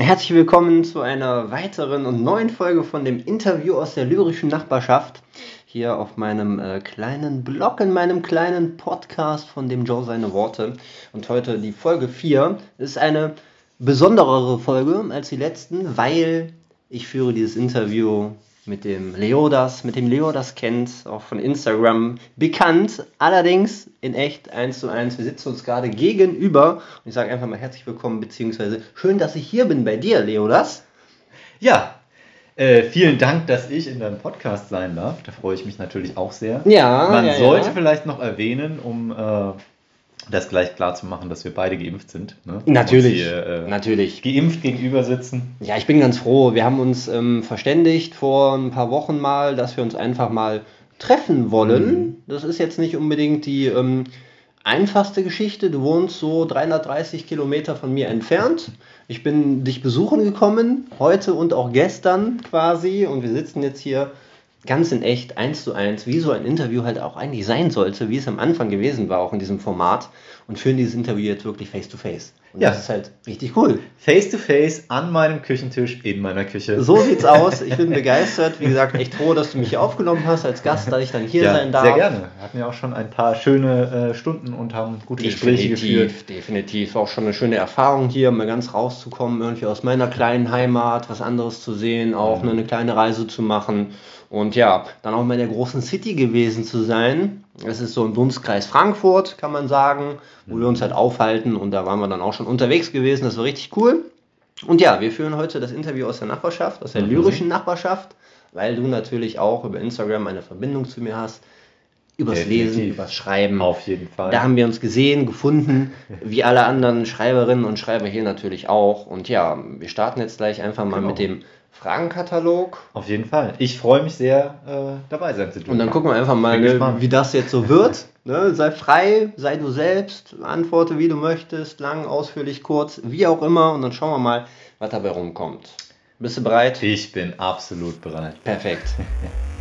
Herzlich willkommen zu einer weiteren und neuen Folge von dem Interview aus der lyrischen Nachbarschaft. Hier auf meinem äh, kleinen Blog, in meinem kleinen Podcast von dem Joe seine Worte. Und heute die Folge 4 ist eine besonderere Folge als die letzten, weil ich führe dieses Interview mit dem Leodas, mit dem Leodas kennt, auch von Instagram bekannt, allerdings in echt eins zu eins. Wir sitzen uns gerade gegenüber und ich sage einfach mal herzlich willkommen, beziehungsweise schön, dass ich hier bin bei dir, Leodas. Ja, äh, vielen Dank, dass ich in deinem Podcast sein darf. Da freue ich mich natürlich auch sehr. Ja, Man ja, sollte ja. vielleicht noch erwähnen, um äh, das gleich klar zu machen, dass wir beide geimpft sind. Ne? Natürlich, Hier, äh, natürlich. Geimpft gegenüber sitzen. Ja, ich bin ganz froh. Wir haben uns ähm, verständigt vor ein paar Wochen mal, dass wir uns einfach mal treffen wollen. Das ist jetzt nicht unbedingt die ähm, einfachste Geschichte. Du wohnst so 330 Kilometer von mir entfernt. Ich bin dich besuchen gekommen, heute und auch gestern quasi. Und wir sitzen jetzt hier ganz in echt, eins zu eins, wie so ein Interview halt auch eigentlich sein sollte, wie es am Anfang gewesen war, auch in diesem Format. Und führen dieses Interview jetzt wirklich face to face. Und Ja. das ist halt richtig cool. Face to face an meinem Küchentisch in meiner Küche. So sieht's aus. Ich bin begeistert. Wie gesagt, echt froh, dass du mich hier aufgenommen hast als Gast, dass ich dann hier ja, sein darf. sehr gerne. Wir hatten ja auch schon ein paar schöne äh, Stunden und haben gute Gespräche geführt. Definitiv, definitiv. Auch schon eine schöne Erfahrung hier, mal ganz rauszukommen, irgendwie aus meiner kleinen Heimat, was anderes zu sehen, auch Mhm. eine kleine Reise zu machen. Und ja, dann auch mal in der großen City gewesen zu sein. Es ist so ein Dunstkreis Frankfurt, kann man sagen, wo wir uns halt aufhalten. Und da waren wir dann auch schon unterwegs gewesen. Das war richtig cool. Und ja, wir führen heute das Interview aus der Nachbarschaft, aus der Mhm. lyrischen Nachbarschaft, weil du natürlich auch über Instagram eine Verbindung zu mir hast. Übers Definitiv. Lesen, übers Schreiben. Auf jeden Fall. Da haben wir uns gesehen, gefunden, wie alle anderen Schreiberinnen und Schreiber hier natürlich auch. Und ja, wir starten jetzt gleich einfach mal Genau. mit dem Fragenkatalog. Auf jeden Fall. Ich freue mich sehr, äh, dabei sein zu dürfen. Und dann gucken wir einfach mal, ne, wie das jetzt so wird. Ne, sei frei, sei du selbst, antworte wie du möchtest, lang, ausführlich, kurz, wie auch immer. Und dann schauen wir mal, was dabei rumkommt. Bist du bereit? Ich bin absolut bereit. Perfekt.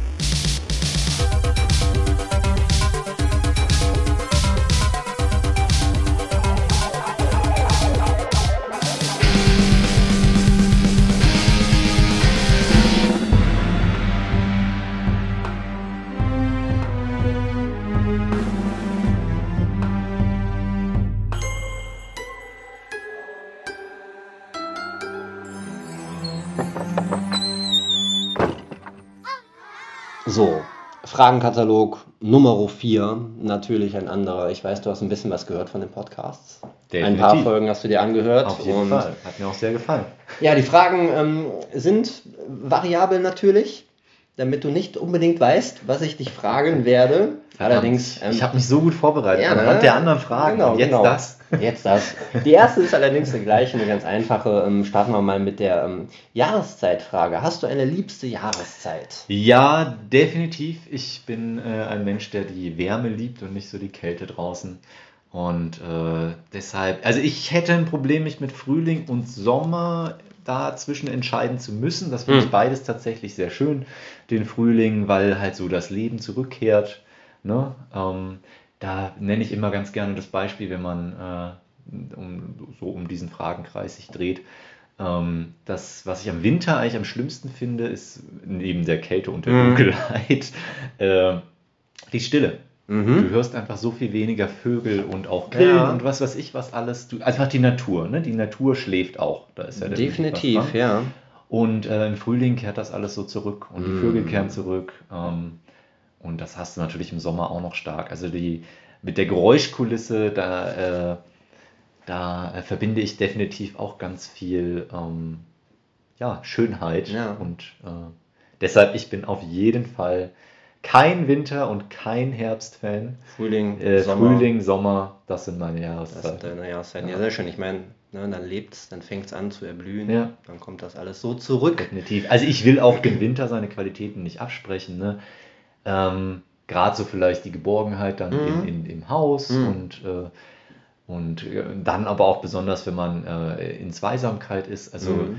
Fragenkatalog Nummer 4, natürlich ein anderer. Ich weiß, du hast ein bisschen was gehört von den Podcasts. Ein paar Definitiv. Folgen hast du dir angehört. Auf jeden und Fall. Hat mir auch sehr gefallen. Ja, die Fragen ähm, sind variabel natürlich, damit du nicht unbedingt weißt, was ich dich fragen werde. Allerdings. ähm, ich habe mich so gut vorbereitet ja, ne? anhand der anderen Fragen. Genau, jetzt genau. das. Jetzt das. Die erste ist allerdings die gleiche, eine ganz einfache. Ähm, starten wir mal mit der ähm, Jahreszeitfrage. Hast du eine liebste Jahreszeit? Ja, definitiv. Ich bin äh, ein Mensch, der die Wärme liebt und nicht so die Kälte draußen. Und äh, deshalb, also ich hätte ein Problem, mich mit Frühling und Sommer dazwischen entscheiden zu müssen. Das finde Hm. ich beides tatsächlich sehr schön. Den Frühling, weil halt so das Leben zurückkehrt. Ne? Ähm, da nenne ich immer ganz gerne das Beispiel, wenn man äh, um, so um diesen Fragenkreis sich dreht. Ähm, das, was ich am Winter eigentlich am schlimmsten finde, ist neben der Kälte und der Mhm. Dunkelheit äh, die Stille. Du Mhm. hörst einfach so viel weniger Vögel und auch Grillen Ja. und was weiß ich was alles. Du, einfach die Natur, ne? Die Natur schläft auch. Da ist ja Definitiv, ja. Und äh, im Frühling kehrt das alles so zurück und die Mm. Vögel kehren zurück. Ähm, und das hast du natürlich im Sommer auch noch stark. Also die mit der Geräuschkulisse, da, äh, da äh, verbinde ich definitiv auch ganz viel ähm, ja, Schönheit. Ja. Und äh, deshalb, ich bin auf jeden Fall kein Winter- und kein Herbst-Fan. Frühling, Äh, Sommer. Frühling, Sommer, das sind meine Das Jahreszeiten. sind deine Jahreszeiten. Ja, Ja. sehr schön. Ich meine, ne, dann lebt es, dann fängt es an zu erblühen. Ja. Dann kommt das alles so zurück. Definitiv. Also ich will auch dem Winter seine Qualitäten nicht absprechen. Ne? Ähm, Gerade so vielleicht die Geborgenheit dann Mhm. in, in, im Haus Mhm. und, äh, und äh, dann aber auch besonders, wenn man äh, in Zweisamkeit ist. Also Mhm.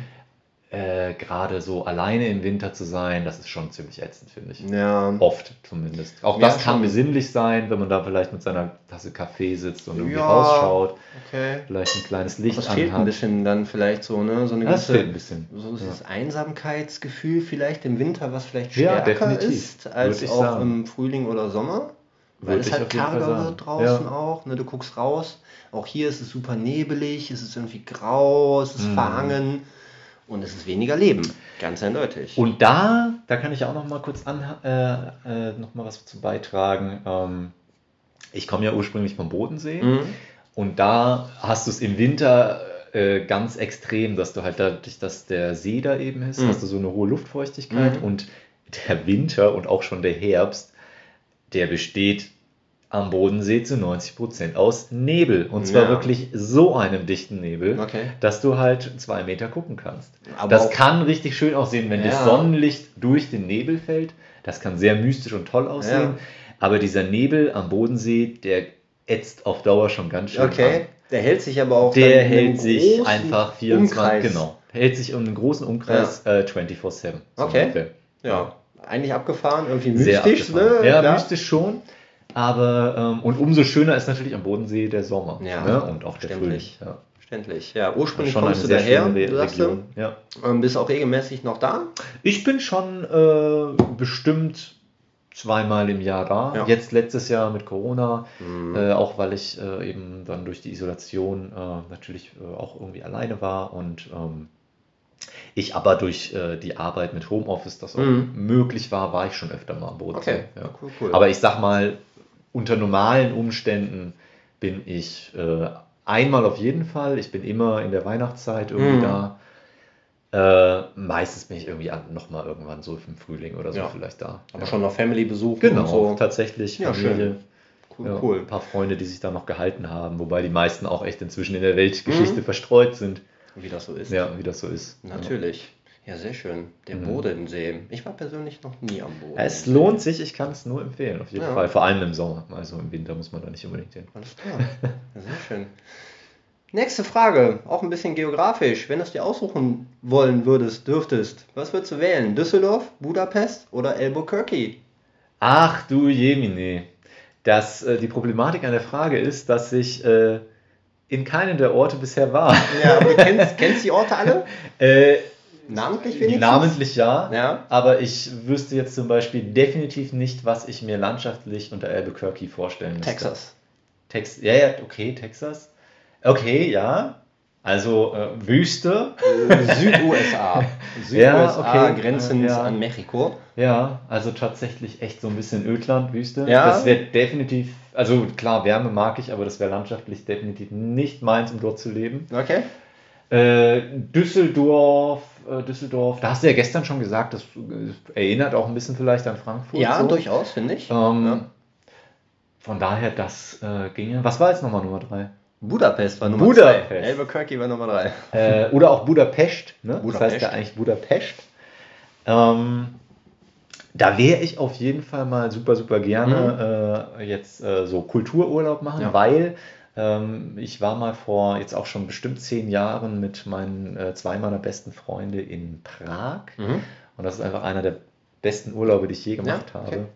Äh, gerade so alleine im Winter zu sein, das ist schon ziemlich ätzend, finde ich. Ja. Oft zumindest. Auch Ja, das kann schon. besinnlich sein, wenn man da vielleicht mit seiner Tasse Kaffee sitzt und irgendwie Ja. rausschaut, Okay. vielleicht ein kleines Licht Das fehlt ein anhat. bisschen dann vielleicht so, ne? So eine Das fehlt ein bisschen. so ist ja. Einsamkeitsgefühl vielleicht im Winter, was vielleicht stärker ist als auch sagen. im Frühling oder Sommer. Weil Würde es halt karger wird draußen auch. Ne? Du guckst raus. Auch hier ist es super nebelig, es ist irgendwie grau, es ist Mhm. verhangen und es ist weniger Leben. Ganz eindeutig. Und da, da kann ich auch noch mal kurz an, äh, äh, noch mal was zu beitragen. Ähm, ich komme ja ursprünglich vom Bodensee Mhm. und da hast du es im Winter äh, ganz extrem, dass du halt dadurch, dass der See da eben ist, Mhm. hast du so eine hohe Luftfeuchtigkeit Mhm. und der Winter und auch schon der Herbst, der besteht am Bodensee zu 90% aus Nebel. Und zwar Ja. wirklich so einem dichten Nebel, Okay. dass du halt zwei Meter gucken kannst. Aber das kann richtig schön aussehen, wenn Ja. das Sonnenlicht durch den Nebel fällt. Das kann sehr mystisch und toll aussehen. Ja. Aber dieser Nebel am Bodensee, der ätzt auf Dauer schon ganz schön Okay. an. Der hält sich aber auch Der einem hält sich einfach 24, Umkreis. genau. Hält sich um einen großen Umkreis äh, 24-7. so Okay. ungefähr. Ja, eigentlich abgefahren, irgendwie mystisch, abgefahren. ne? Ja, mystisch schon. Aber, ähm, und umso schöner ist natürlich am Bodensee der Sommer. Ja, ne? Und auch der Frühling. Ja. Verständlich. Ja, ursprünglich Schon kommst du daher, du sagst, Region. Ja. ähm, bist auch regelmäßig noch da. Ich bin schon äh, bestimmt zweimal im Jahr da. Ja. Jetzt letztes Jahr mit Corona, Mhm. äh, auch weil ich äh, eben dann durch die Isolation äh, natürlich äh, auch irgendwie alleine war und ähm, ich aber durch äh, die Arbeit mit Homeoffice das auch Mhm. möglich war, war ich schon öfter mal am Bodensee. Okay, Ja. cool, cool. Aber ich sag mal, unter normalen Umständen bin ich äh, einmal auf jeden Fall. Ich bin immer in der Weihnachtszeit irgendwie Mhm. da. Äh, meistens bin ich irgendwie an, noch mal irgendwann so im Frühling oder so Ja. vielleicht da. aber Ja. schon noch Family-Besuch Genau, und so. tatsächlich. Ja, Familie. Cool, Ja, cool. Ein paar Freunde, die sich da noch gehalten haben, wobei die meisten auch echt inzwischen in der Weltgeschichte Mhm. verstreut sind. Wie das so ist. Ja, wie das so ist. Natürlich. Ja, sehr schön. Der Mhm. Bodensee. Ich war persönlich noch nie am Bodensee. Es lohnt sich, ich kann es nur empfehlen, auf jeden Ja. Fall. Vor allem im Sommer. Also im Winter muss man da nicht unbedingt hin. Alles klar. Ja, sehr schön. Nächste Frage, auch ein bisschen geografisch. Wenn du es dir aussuchen wollen würdest, dürftest, was würdest du wählen? Düsseldorf, Budapest oder Albuquerque? Ach du Jemine. Das, äh, die Problematik an der Frage ist, dass ich äh, in keinem der Orte bisher war. Ja, aber du kennst, kennst die Orte alle? Äh, Namentlich wenigstens? namentlich ja, Ja. aber ich wüsste jetzt zum Beispiel definitiv nicht, was ich mir landschaftlich unter Albuquerque vorstellen müsste. Texas. Tex ja, ja, okay, Texas. Okay, ja. Also äh, Wüste. Äh, Süd-USA. Ja, Süd-USA, okay. grenzend Ja. an Mexiko. Ja, also tatsächlich echt so ein bisschen Ödland, Wüste. Ja. Das wäre definitiv, also klar, Wärme mag ich, aber das wäre landschaftlich definitiv nicht meins, um dort zu leben. Okay. Äh, Düsseldorf, äh, Düsseldorf, da hast du ja gestern schon gesagt, das äh, erinnert auch ein bisschen vielleicht an Frankfurt. Ja, so. durchaus, finde ich. Ähm, Ja. Von daher, das äh, ginge. Was war jetzt nochmal Nummer drei? Budapest war Nummer Budapest. zwei. Albuquerque war Nummer drei. Äh, oder auch Budapest, ne? Das Budapest. heißt ja eigentlich Budapest. Ähm, da wäre ich auf jeden Fall mal super, super gerne äh, jetzt äh, so Kultururlaub machen, Ja. weil ich war mal vor jetzt auch schon bestimmt zehn Jahren mit meinen äh, zwei meiner besten Freunde in Prag. Mhm. Und das ist einfach einer der besten Urlaube, die ich je gemacht Ja, okay. habe.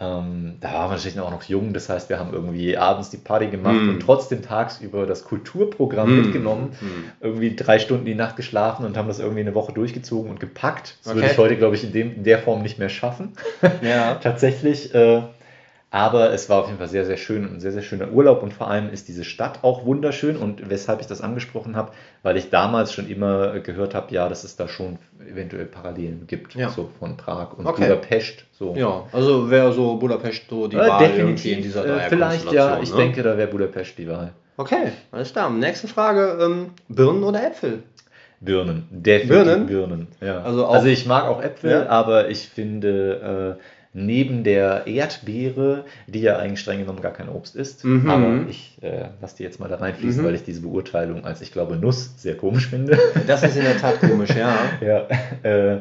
Ähm, da waren wir natürlich auch noch jung, das heißt, wir haben irgendwie abends die Party gemacht Mm. und trotzdem tagsüber das Kulturprogramm Mm. mitgenommen, Mm. irgendwie drei Stunden die Nacht geschlafen und haben das irgendwie eine Woche durchgezogen und gepackt. Das würde Okay. ich heute, glaube ich, in, dem, in der Form nicht mehr schaffen. Ja. Tatsächlich. Äh, aber es war auf jeden Fall sehr, sehr schön und ein sehr, sehr schöner Urlaub und vor allem ist diese Stadt auch wunderschön und weshalb ich das angesprochen habe, weil ich damals schon immer gehört habe, ja, dass es da schon eventuell Parallelen gibt, Ja. so von Prag und Okay. Budapest. So. Ja, also wäre so Budapest so die Äh, Wahl definitiv. in dieser äh, vielleicht ja, Dreierkonstellation, ich ne? denke, da wäre Budapest die Wahl. Okay, alles klar. Nächste Frage: ähm, Birnen oder Äpfel? Birnen, definitiv Birnen? Birnen. ja. Also Also, ich mag auch Äpfel, Ja. aber ich finde äh, neben der Erdbeere, die ja eigentlich streng genommen gar kein Obst ist, Mhm. aber ich äh, lasse die jetzt mal da reinfließen, Mhm. weil ich diese Beurteilung als ich glaube Nuss sehr komisch finde. Das ist in der Tat komisch, ja. ja, äh,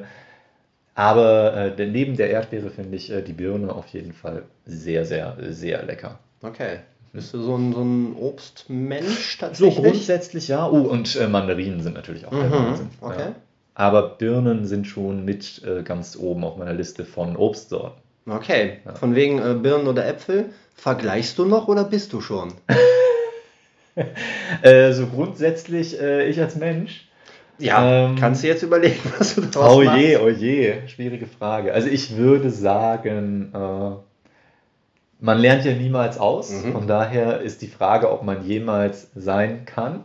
aber äh, neben der Erdbeere finde ich äh, die Birne auf jeden Fall sehr, sehr, sehr lecker. Okay. Bist du so ein, so ein Obstmensch So tatsächlich? grundsätzlich ja. Oh, und äh, Mandarinen sind natürlich auch der Mhm. Wahnsinn. Okay. Ja. Aber Birnen sind schon mit äh, ganz oben auf meiner Liste von Obstsorten. Okay, von wegen äh, Birnen oder Äpfel. Vergleichst du noch oder bist du schon? Äh, so grundsätzlich, äh, ich als Mensch. Ja, Ähm, kannst du jetzt überlegen, was du daraus Oh machst? je, oh je, schwierige Frage. Also ich würde sagen, äh, man lernt ja niemals aus. Mhm. Von daher ist die Frage, ob man jemals sein kann.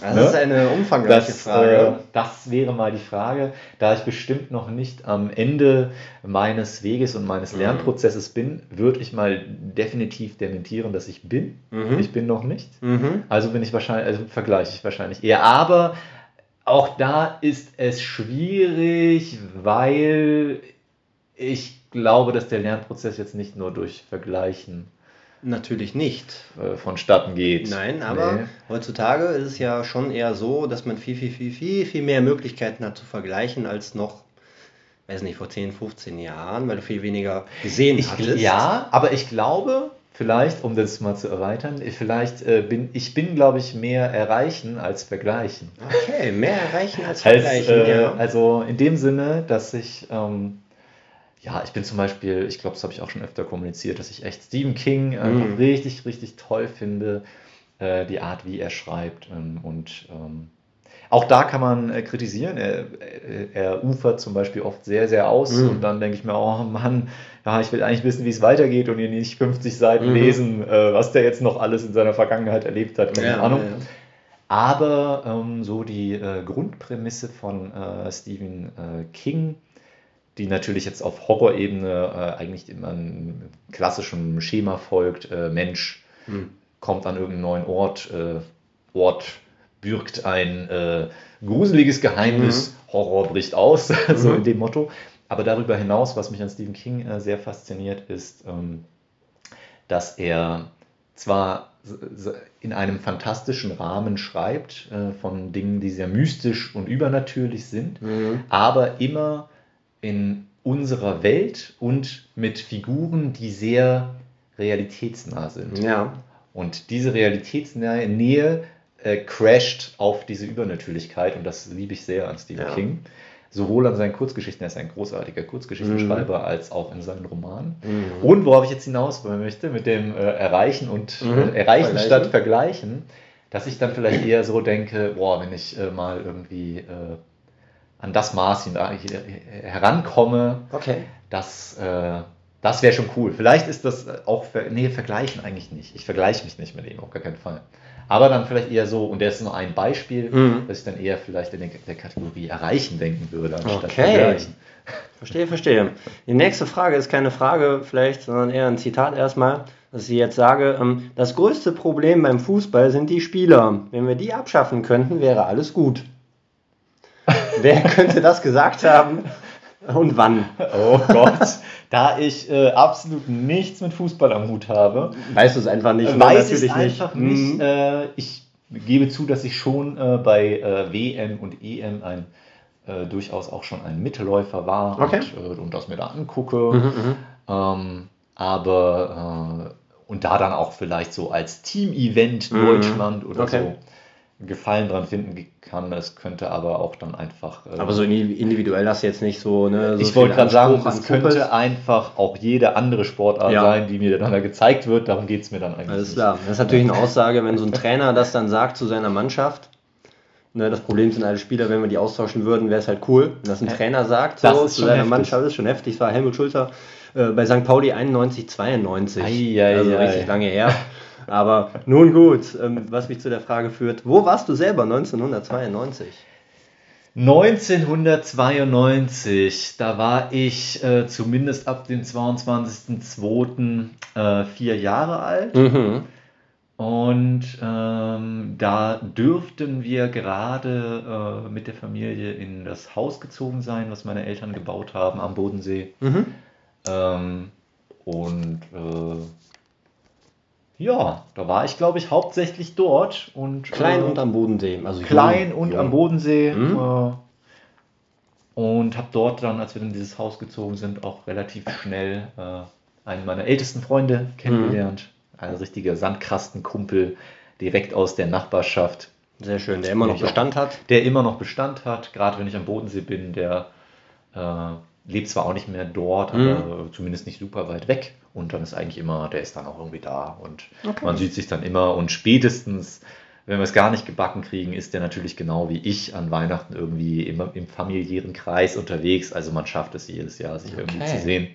Das Ne? ist eine umfangreiche Das, Frage. äh, das wäre mal die Frage. Da ich bestimmt noch nicht am Ende meines Weges und meines Mhm. Lernprozesses bin, würde ich mal definitiv dementieren, dass ich bin. Mhm. Ich bin noch nicht. Mhm. Also bin ich wahrscheinlich, also vergleiche ich wahrscheinlich eher. Aber auch da ist es schwierig, weil ich glaube, dass der Lernprozess jetzt nicht nur durch Vergleichen Natürlich nicht. äh, vonstatten geht. Nein, aber Nee. heutzutage ist es ja schon eher so, dass man viel, viel, viel, viel, viel mehr Möglichkeiten hat zu vergleichen als noch, weiß nicht, vor 10, 15 Jahren, weil du viel weniger gesehen Ich, hattest. ja, aber ich glaube, vielleicht, um das mal zu erweitern, vielleicht äh, bin ich bin, glaube ich, mehr erreichen als vergleichen. Okay, mehr erreichen als Als, vergleichen. äh, ja. Also in dem Sinne, dass ich, ähm, ja, ich bin zum Beispiel, ich glaube, das habe ich auch schon öfter kommuniziert, dass ich echt Stephen King einfach Mhm. richtig, richtig toll finde, äh, die Art, wie er schreibt. Ähm, und ähm, auch da kann man äh, kritisieren. Er, er, er ufert zum Beispiel oft sehr, sehr aus Mhm. und dann denke ich mir, oh Mann, ja, ich will eigentlich wissen, wie es weitergeht und hier nicht 50 Seiten Mhm. lesen, äh, was der jetzt noch alles in seiner Vergangenheit erlebt hat. Keine ja, Ahnung. ja. Aber ähm, so die äh, Grundprämisse von äh, Stephen äh, King, die natürlich jetzt auf Horrorebene äh, eigentlich immer einem klassischen Schema folgt, äh, Mensch Hm. kommt an irgendeinen neuen Ort, äh, Ort bürgt ein äh, gruseliges Geheimnis, Horror bricht aus, so Mhm. in dem Motto. Aber darüber hinaus, was mich an Stephen King äh, sehr fasziniert, ist, ähm, dass er zwar in einem fantastischen Rahmen schreibt, äh, von Dingen, die sehr mystisch und übernatürlich sind, Mhm. aber immer in unserer Welt und mit Figuren, die sehr realitätsnah sind. Ja. Und diese realitätsnahe Nähe äh, crasht auf diese Übernatürlichkeit und das liebe ich sehr an Stephen Ja. King. Sowohl an seinen Kurzgeschichten, er ist ein großartiger Kurzgeschichtenschreiber, Mhm. als auch in seinen Romanen. Mhm. Und worauf ich jetzt hinaus möchte, mit dem äh, Erreichen und Mhm. äh, Erreichen Vergleichen. statt Vergleichen, dass ich dann vielleicht eher so denke, boah, wenn ich äh, mal irgendwie äh, an das Maß hin, äh, herankomme, Okay. das, äh, das wäre schon cool. Vielleicht ist das auch, ver nee, vergleichen eigentlich nicht. Ich vergleiche mich nicht mit ihm, auf gar keinen Fall. Aber dann vielleicht eher so, und der ist nur ein Beispiel, Mhm. dass ich dann eher vielleicht in der, der Kategorie erreichen denken würde, anstatt Okay. vergleichen. Verstehe, verstehe. Die nächste Frage ist keine Frage vielleicht, sondern eher ein Zitat erstmal, dass ich jetzt sage, ähm, das größte Problem beim Fußball sind die Spieler. Wenn wir die abschaffen könnten, wäre alles gut. Wer könnte das gesagt haben und wann? Oh Gott, da ich äh, absolut nichts mit Fußball am Hut habe, Weißt du es einfach nicht? weiß ich Natürlich einfach nicht. Mhm. Äh, ich gebe zu, dass ich schon äh, bei äh, WM und EM ein äh, durchaus auch schon ein Mitläufer war Okay. und, äh, und das mir da angucke. Mhm, mhm. Ähm, aber und da dann auch vielleicht so als Team-Event Mhm. Deutschland oder Okay. so Gefallen dran finden kann. Es könnte aber auch dann einfach. äh, Aber so indi- individuell hast du jetzt nicht so, ne? So ich wollte gerade sagen, es könnte Kumpels. einfach auch jede andere Sportart Ja. sein, die mir dann da gezeigt wird. Darum geht es mir dann eigentlich. Alles nicht. klar. Das ist natürlich eine Aussage, wenn so ein Trainer das dann sagt zu seiner Mannschaft. Ne, das Problem sind alle Spieler, wenn wir die austauschen würden, wäre es halt cool. Wenn das ein Trainer sagt Das so, zu seiner heftig. Mannschaft, ist schon heftig. Das war Helmut Schulter äh, bei St. Pauli 91, 92. Ei, ei, also ei. richtig lange her. Aber nun gut, ähm, was mich zu der Frage führt, wo warst du selber 1992? 1992, da war ich äh, zumindest ab dem 22.02. Äh, vier Jahre alt. Mhm. Und ähm, da dürften wir gerade äh, mit der Familie in das Haus gezogen sein, was meine Eltern gebaut haben am Bodensee. Mhm. Ähm, und äh, ja, da war ich, glaube ich, hauptsächlich dort. Und, Klein äh, und am Bodensee. Also jung, klein und jung. am Bodensee. Mhm. Äh, und habe dort dann, als wir in dieses Haus gezogen sind, auch relativ schnell äh, einen meiner ältesten Freunde kennengelernt. Ein richtiger Sandkastenkumpel direkt aus der Nachbarschaft. Sehr schön, der immer noch Ich auch. Bestand hat. der immer noch Bestand hat, gerade wenn ich am Bodensee bin, der äh, lebt zwar auch nicht mehr dort, Mhm. aber zumindest nicht super weit weg und dann ist eigentlich immer, der ist dann auch irgendwie da und Okay. man sieht sich dann immer und spätestens, wenn wir es gar nicht gebacken kriegen, ist der natürlich genau wie ich an Weihnachten irgendwie immer im familiären Kreis unterwegs, also man schafft es jedes Jahr, sich irgendwie Okay. zu sehen.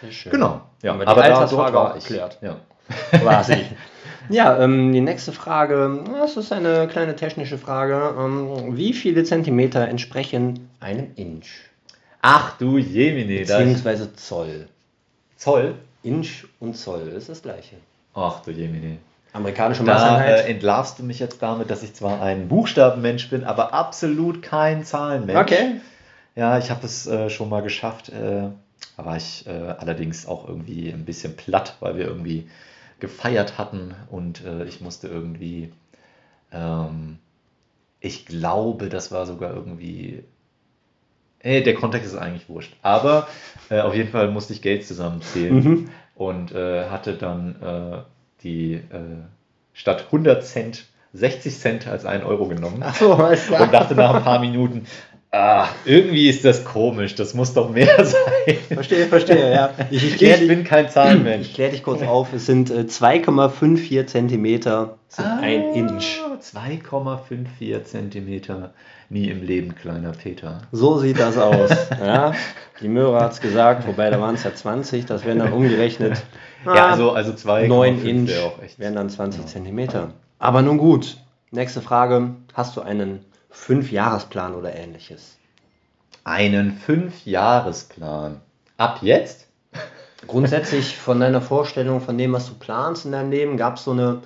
Sehr schön. Genau, ja, Haben wir die aber da, dort Altersfrage war auch ich. geklärt. Ja. War sie. Ja, ähm, die nächste Frage, das ist eine kleine technische Frage. Ähm, wie viele Zentimeter entsprechen einem Inch? Ach du Jemine, das Beziehungsweise Zoll. Zoll. Inch und Zoll ist das gleiche. Ach du Jemine. Amerikanische Da Maßeinheit. äh, entlarvst du mich jetzt damit, dass ich zwar ein Buchstabenmensch bin, aber absolut kein Zahlenmensch. okay. Ja, ich habe es äh, schon mal geschafft. Äh, da war ich äh, allerdings auch irgendwie ein bisschen platt, weil wir irgendwie gefeiert hatten und äh, ich musste irgendwie, ähm, ich glaube, das war sogar irgendwie, äh, der Kontext ist eigentlich wurscht, aber äh, auf jeden Fall musste ich Geld zusammenzählen Mhm. und äh, hatte dann äh, die äh, statt 100 Cent 60 Cent als 1 Euro genommen alles und dachte nach ein paar Minuten, ah, irgendwie ist das komisch, das muss doch mehr sein. Verstehe, verstehe, ja. Ich, ich Ich kläre dich, bin kein Zahlenmensch. ich klär dich kurz auf. Es sind äh, 2,54 Zentimeter, sind Ah. ein Inch. 2,54 Zentimeter. Nie im Leben, kleiner Peter. So sieht das aus. Ja, die Möhre hat es gesagt, wobei da waren es ja 20, das wären dann umgerechnet. Ja, ah, also, also 2,5 9 Inch wäre auch echt. wären dann 20 Zentimeter. Aber nun gut. Nächste Frage. Hast du einen Fünfjahresplan oder ähnliches? Einen Fünfjahresplan. Ab jetzt? Grundsätzlich von deiner Vorstellung, von dem, was du planst in deinem Leben, gab es so eine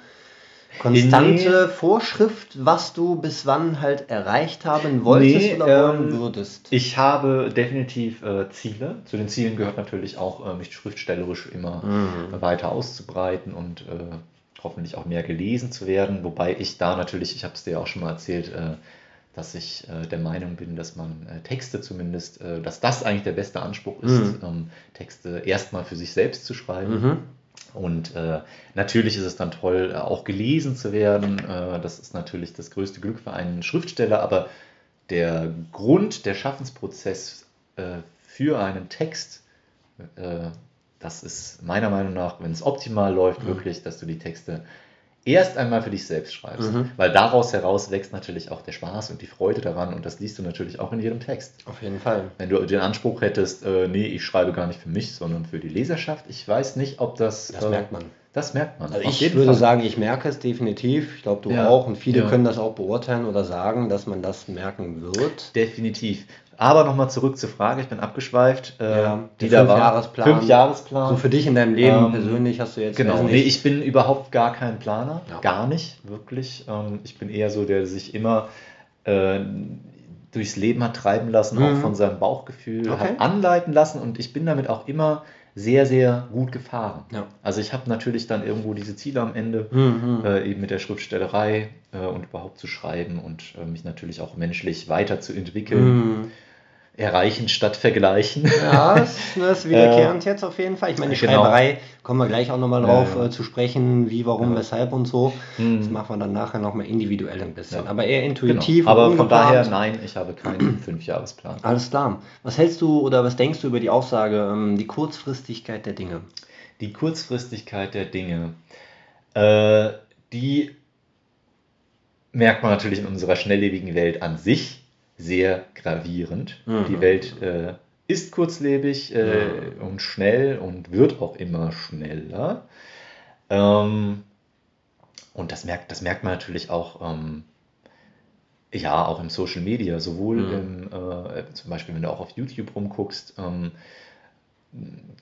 konstante Vorschrift, was du bis wann halt erreicht haben wolltest Nee, oder wollen ähm, würdest? Ich habe definitiv äh, Ziele. Zu den Zielen gehört natürlich auch, äh, mich schriftstellerisch immer Mhm. weiter auszubreiten und äh, hoffentlich auch mehr gelesen zu werden. Wobei ich da natürlich, ich habe es dir auch schon mal erzählt, äh, dass ich äh, der Meinung bin, dass man äh, Texte zumindest, äh, dass das eigentlich der beste Anspruch ist, Mhm. ähm, Texte erstmal für sich selbst zu schreiben. Mhm. Und äh, natürlich ist es dann toll, äh, auch gelesen zu werden. Äh, das ist natürlich das größte Glück für einen Schriftsteller, aber der Grund, der Schaffensprozess für einen Text, das ist meiner Meinung nach, wenn es optimal läuft, Mhm. wirklich, dass du die Texte erst einmal für dich selbst schreibst. Mhm. Weil daraus heraus wächst natürlich auch der Spaß und die Freude daran und das liest du natürlich auch in jedem Text. Auf jeden Fall. Wenn du den Anspruch hättest, äh, nee, ich schreibe gar nicht für mich, sondern für die Leserschaft, ich weiß nicht, ob das. Das äh, merkt man. Das merkt man. Also ich würde Fall. sagen, ich merke es definitiv. Ich glaube, du Ja, auch. Und viele ja. können das auch beurteilen oder sagen, dass man das merken wird. Definitiv. Aber nochmal zurück zur Frage, ich bin abgeschweift. Äh, Ja, die der da war. Fünfjahresplan. Fünfjahresplan. So für dich in deinem Leben Ähm, persönlich hast du jetzt Genau, nee, ich bin überhaupt gar kein Planer, Ja. gar nicht, wirklich. Ähm, ich bin eher so, der sich immer äh, durchs Leben hat treiben lassen, Mhm. auch von seinem Bauchgefühl Okay. hat anleiten lassen und ich bin damit auch immer sehr, sehr gut gefahren. Ja. Also ich habe natürlich dann irgendwo diese Ziele am Ende, Mhm. äh, eben mit der Schriftstellerei äh, und überhaupt zu schreiben und äh, mich natürlich auch menschlich weiterzuentwickeln. Mhm. Erreichen statt vergleichen. Ja, das, das wiederkehrend jetzt auf jeden Fall. Ich meine, die Genau. Schreiberei, kommen wir gleich auch nochmal drauf Ja, ja. Äh, zu sprechen, wie, warum, Ja. weshalb und so. Mhm. Das machen wir dann nachher nochmal individuell ein bisschen. Aber eher Genau. intuitiv Aber und von daher, nein, ich habe keinen Fünfjahresplan. Alles klar. Was hältst du oder was denkst du über die Aussage, ähm, die Kurzfristigkeit der Dinge? Die Kurzfristigkeit der Dinge, äh, die merkt man natürlich in unserer schnelllebigen Welt an sich sehr gravierend. Mhm. Die Welt äh, ist kurzlebig äh, und schnell und wird auch immer schneller. Ähm, und das merkt, das merkt man natürlich auch, ähm, ja, auch im Social Media, sowohl Mhm. im, äh, zum Beispiel, wenn du auch auf YouTube rumguckst, ähm,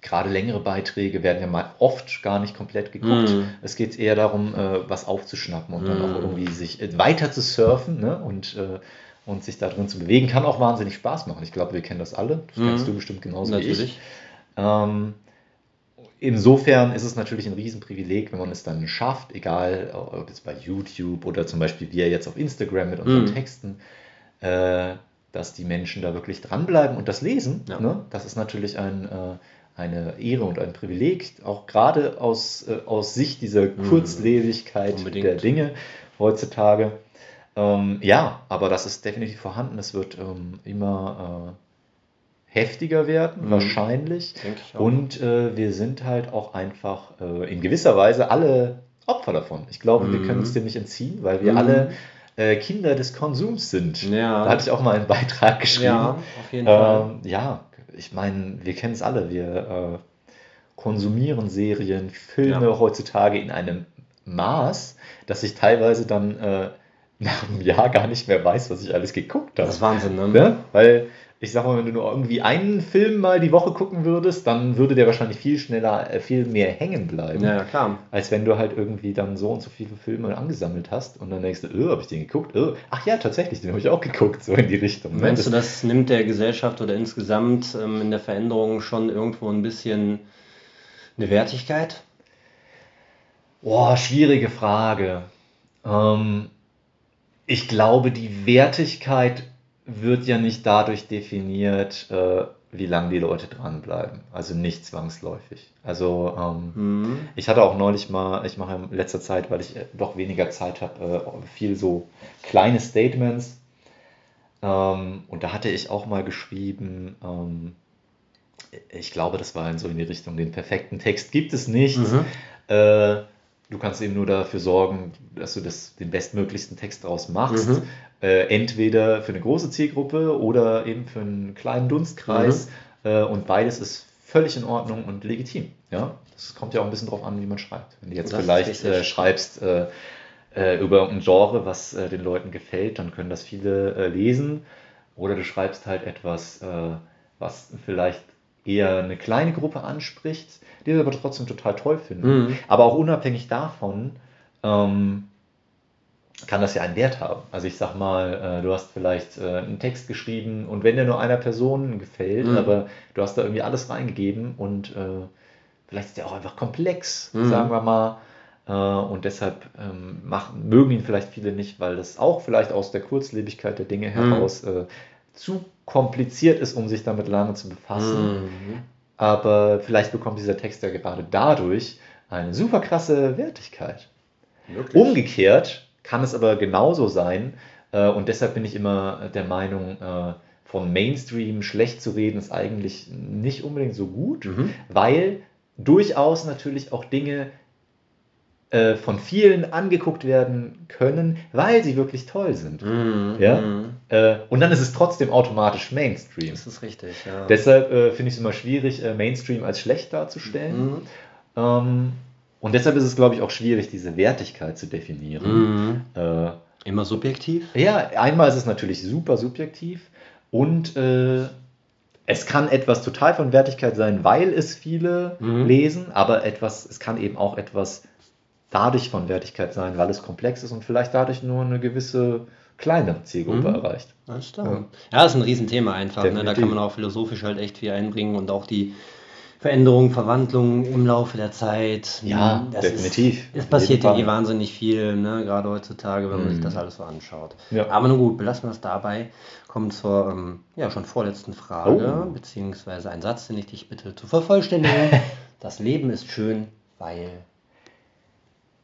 gerade längere Beiträge werden ja mal oft gar nicht komplett geguckt. Mhm. Es geht eher darum, äh, was aufzuschnappen und dann Mhm. auch irgendwie sich äh, weiter zu surfen ne? und, äh, und sich da drin zu bewegen. Kann auch wahnsinnig Spaß machen. Ich glaube, wir kennen das alle. Das Mhm. kennst du bestimmt genauso wie ich. Natürlich. Ähm, insofern ist es natürlich ein Riesenprivileg, wenn man es dann schafft, egal ob jetzt bei YouTube oder zum Beispiel wir jetzt auf Instagram mit unseren Mhm. Texten, äh, dass die Menschen da wirklich dranbleiben und das lesen. Ja. Ne? Das ist natürlich ein, äh, eine Ehre und ein Privileg, auch gerade aus, äh, aus Sicht dieser Kurzlebigkeit Mhm. Der Dinge heutzutage. Ähm, ja, aber das ist definitiv vorhanden. Es wird ähm, immer äh, heftiger werden, Mhm. wahrscheinlich. Und äh, wir sind halt auch einfach äh, in gewisser Weise alle Opfer davon. Ich glaube, wir Mhm. können uns dem nicht entziehen, weil wir Mhm. alle äh, Kinder des Konsums sind. Ja. Da hatte ich auch mal einen Beitrag geschrieben. Ja, auf jeden Fall. Ähm, ja, ich meine, wir kennen es alle. Wir äh, konsumieren Serien, Filme Ja. heutzutage in einem Maß, dass ich teilweise dann äh, nach einem Jahr gar nicht mehr weiß, was ich alles geguckt habe. Das ist Wahnsinn, ne? Ne? Weil ich sag mal, wenn du nur irgendwie einen Film mal die Woche gucken würdest, dann würde der wahrscheinlich viel schneller, äh, viel mehr hängen bleiben, Ja, klar. als wenn du halt irgendwie dann so und so viele Filme angesammelt hast und dann denkst du, oh, habe ich den geguckt? Oh, ach ja, tatsächlich, den habe ich auch geguckt, so in die Richtung. ne? Meinst du, Das- das nimmt der Gesellschaft oder insgesamt ähm, in der Veränderung schon irgendwo ein bisschen eine Wertigkeit? Boah, schwierige Frage. Ähm, ich glaube, die Wertigkeit wird ja nicht dadurch definiert, äh, wie lange die Leute dranbleiben. Also nicht zwangsläufig. Also ähm, Mhm. ich hatte auch neulich mal, ich mache in letzter Zeit, weil ich äh, doch weniger Zeit habe, äh, viel so kleine Statements. Ähm, und da hatte ich auch mal geschrieben, ähm, ich glaube, das war in so in die Richtung, den perfekten Text gibt es nicht. Mhm. Äh, du kannst eben nur dafür sorgen, dass du das, den bestmöglichsten Text daraus machst. Mhm. Äh, entweder für eine große Zielgruppe oder eben für einen kleinen Dunstkreis. Mhm. Äh, und beides ist völlig in Ordnung und legitim. Ja? Das kommt ja auch ein bisschen drauf an, wie man schreibt. Wenn du jetzt Das vielleicht äh, schreibst äh, äh, über ein Genre, was äh, den Leuten gefällt, dann können das viele lesen. Oder du schreibst halt etwas, was vielleicht eher eine kleine Gruppe anspricht, die es aber trotzdem total toll finden. Mhm. Aber auch unabhängig davon ähm, kann das ja einen Wert haben. Also ich sag mal, äh, du hast vielleicht äh, einen Text geschrieben und wenn der nur einer Person gefällt, Mhm. aber du hast da irgendwie alles reingegeben und äh, vielleicht ist der auch einfach komplex, Mhm. sagen wir mal. Äh, und deshalb ähm, machen, mögen ihn vielleicht viele nicht, weil das auch vielleicht aus der Kurzlebigkeit der Dinge Mhm. heraus äh, zu kompliziert ist, um sich damit lange zu befassen. Mhm. Aber vielleicht bekommt dieser Text ja gerade dadurch eine super krasse Wertigkeit. Wirklich? Umgekehrt kann es aber genauso sein, äh, und deshalb bin ich immer der Meinung, äh, von Mainstream schlecht zu reden, ist eigentlich nicht unbedingt so gut, Mhm. weil durchaus natürlich auch Dinge äh, von vielen angeguckt werden können, weil sie wirklich toll sind. Mhm. Ja? Mhm. Äh, und dann ist es trotzdem automatisch Mainstream. Das ist richtig, ja. Deshalb äh, finde ich es immer schwierig, äh, Mainstream als schlecht darzustellen. Mhm. Ähm, und deshalb ist es, glaube ich, auch schwierig, diese Wertigkeit zu definieren. Mhm. Äh, Immer subjektiv? ja, einmal ist es natürlich super subjektiv und äh, es kann etwas total von Wertigkeit sein, weil es viele Mhm. lesen, aber etwas, es kann eben auch etwas dadurch von Wertigkeit sein, weil es komplex ist und vielleicht dadurch nur eine gewisse kleine Zielgruppe Mhm. erreicht. Alles klar. Ja. Ja, das ist ein Riesenthema einfach. Ne? Da kann man auch philosophisch halt echt viel einbringen und auch die Veränderungen, Verwandlungen im Laufe der Zeit. Ja, Das definitiv. Ist, es passiert ja eh wahnsinnig viel, ne? gerade heutzutage, wenn man Mhm. sich das alles so anschaut. Ja. Aber nun gut, belassen wir es dabei. Kommen zur ähm, ja, schon vorletzten Frage, Oh. beziehungsweise ein Satz, den ich dich bitte zu vervollständigen. das Leben ist schön, weil.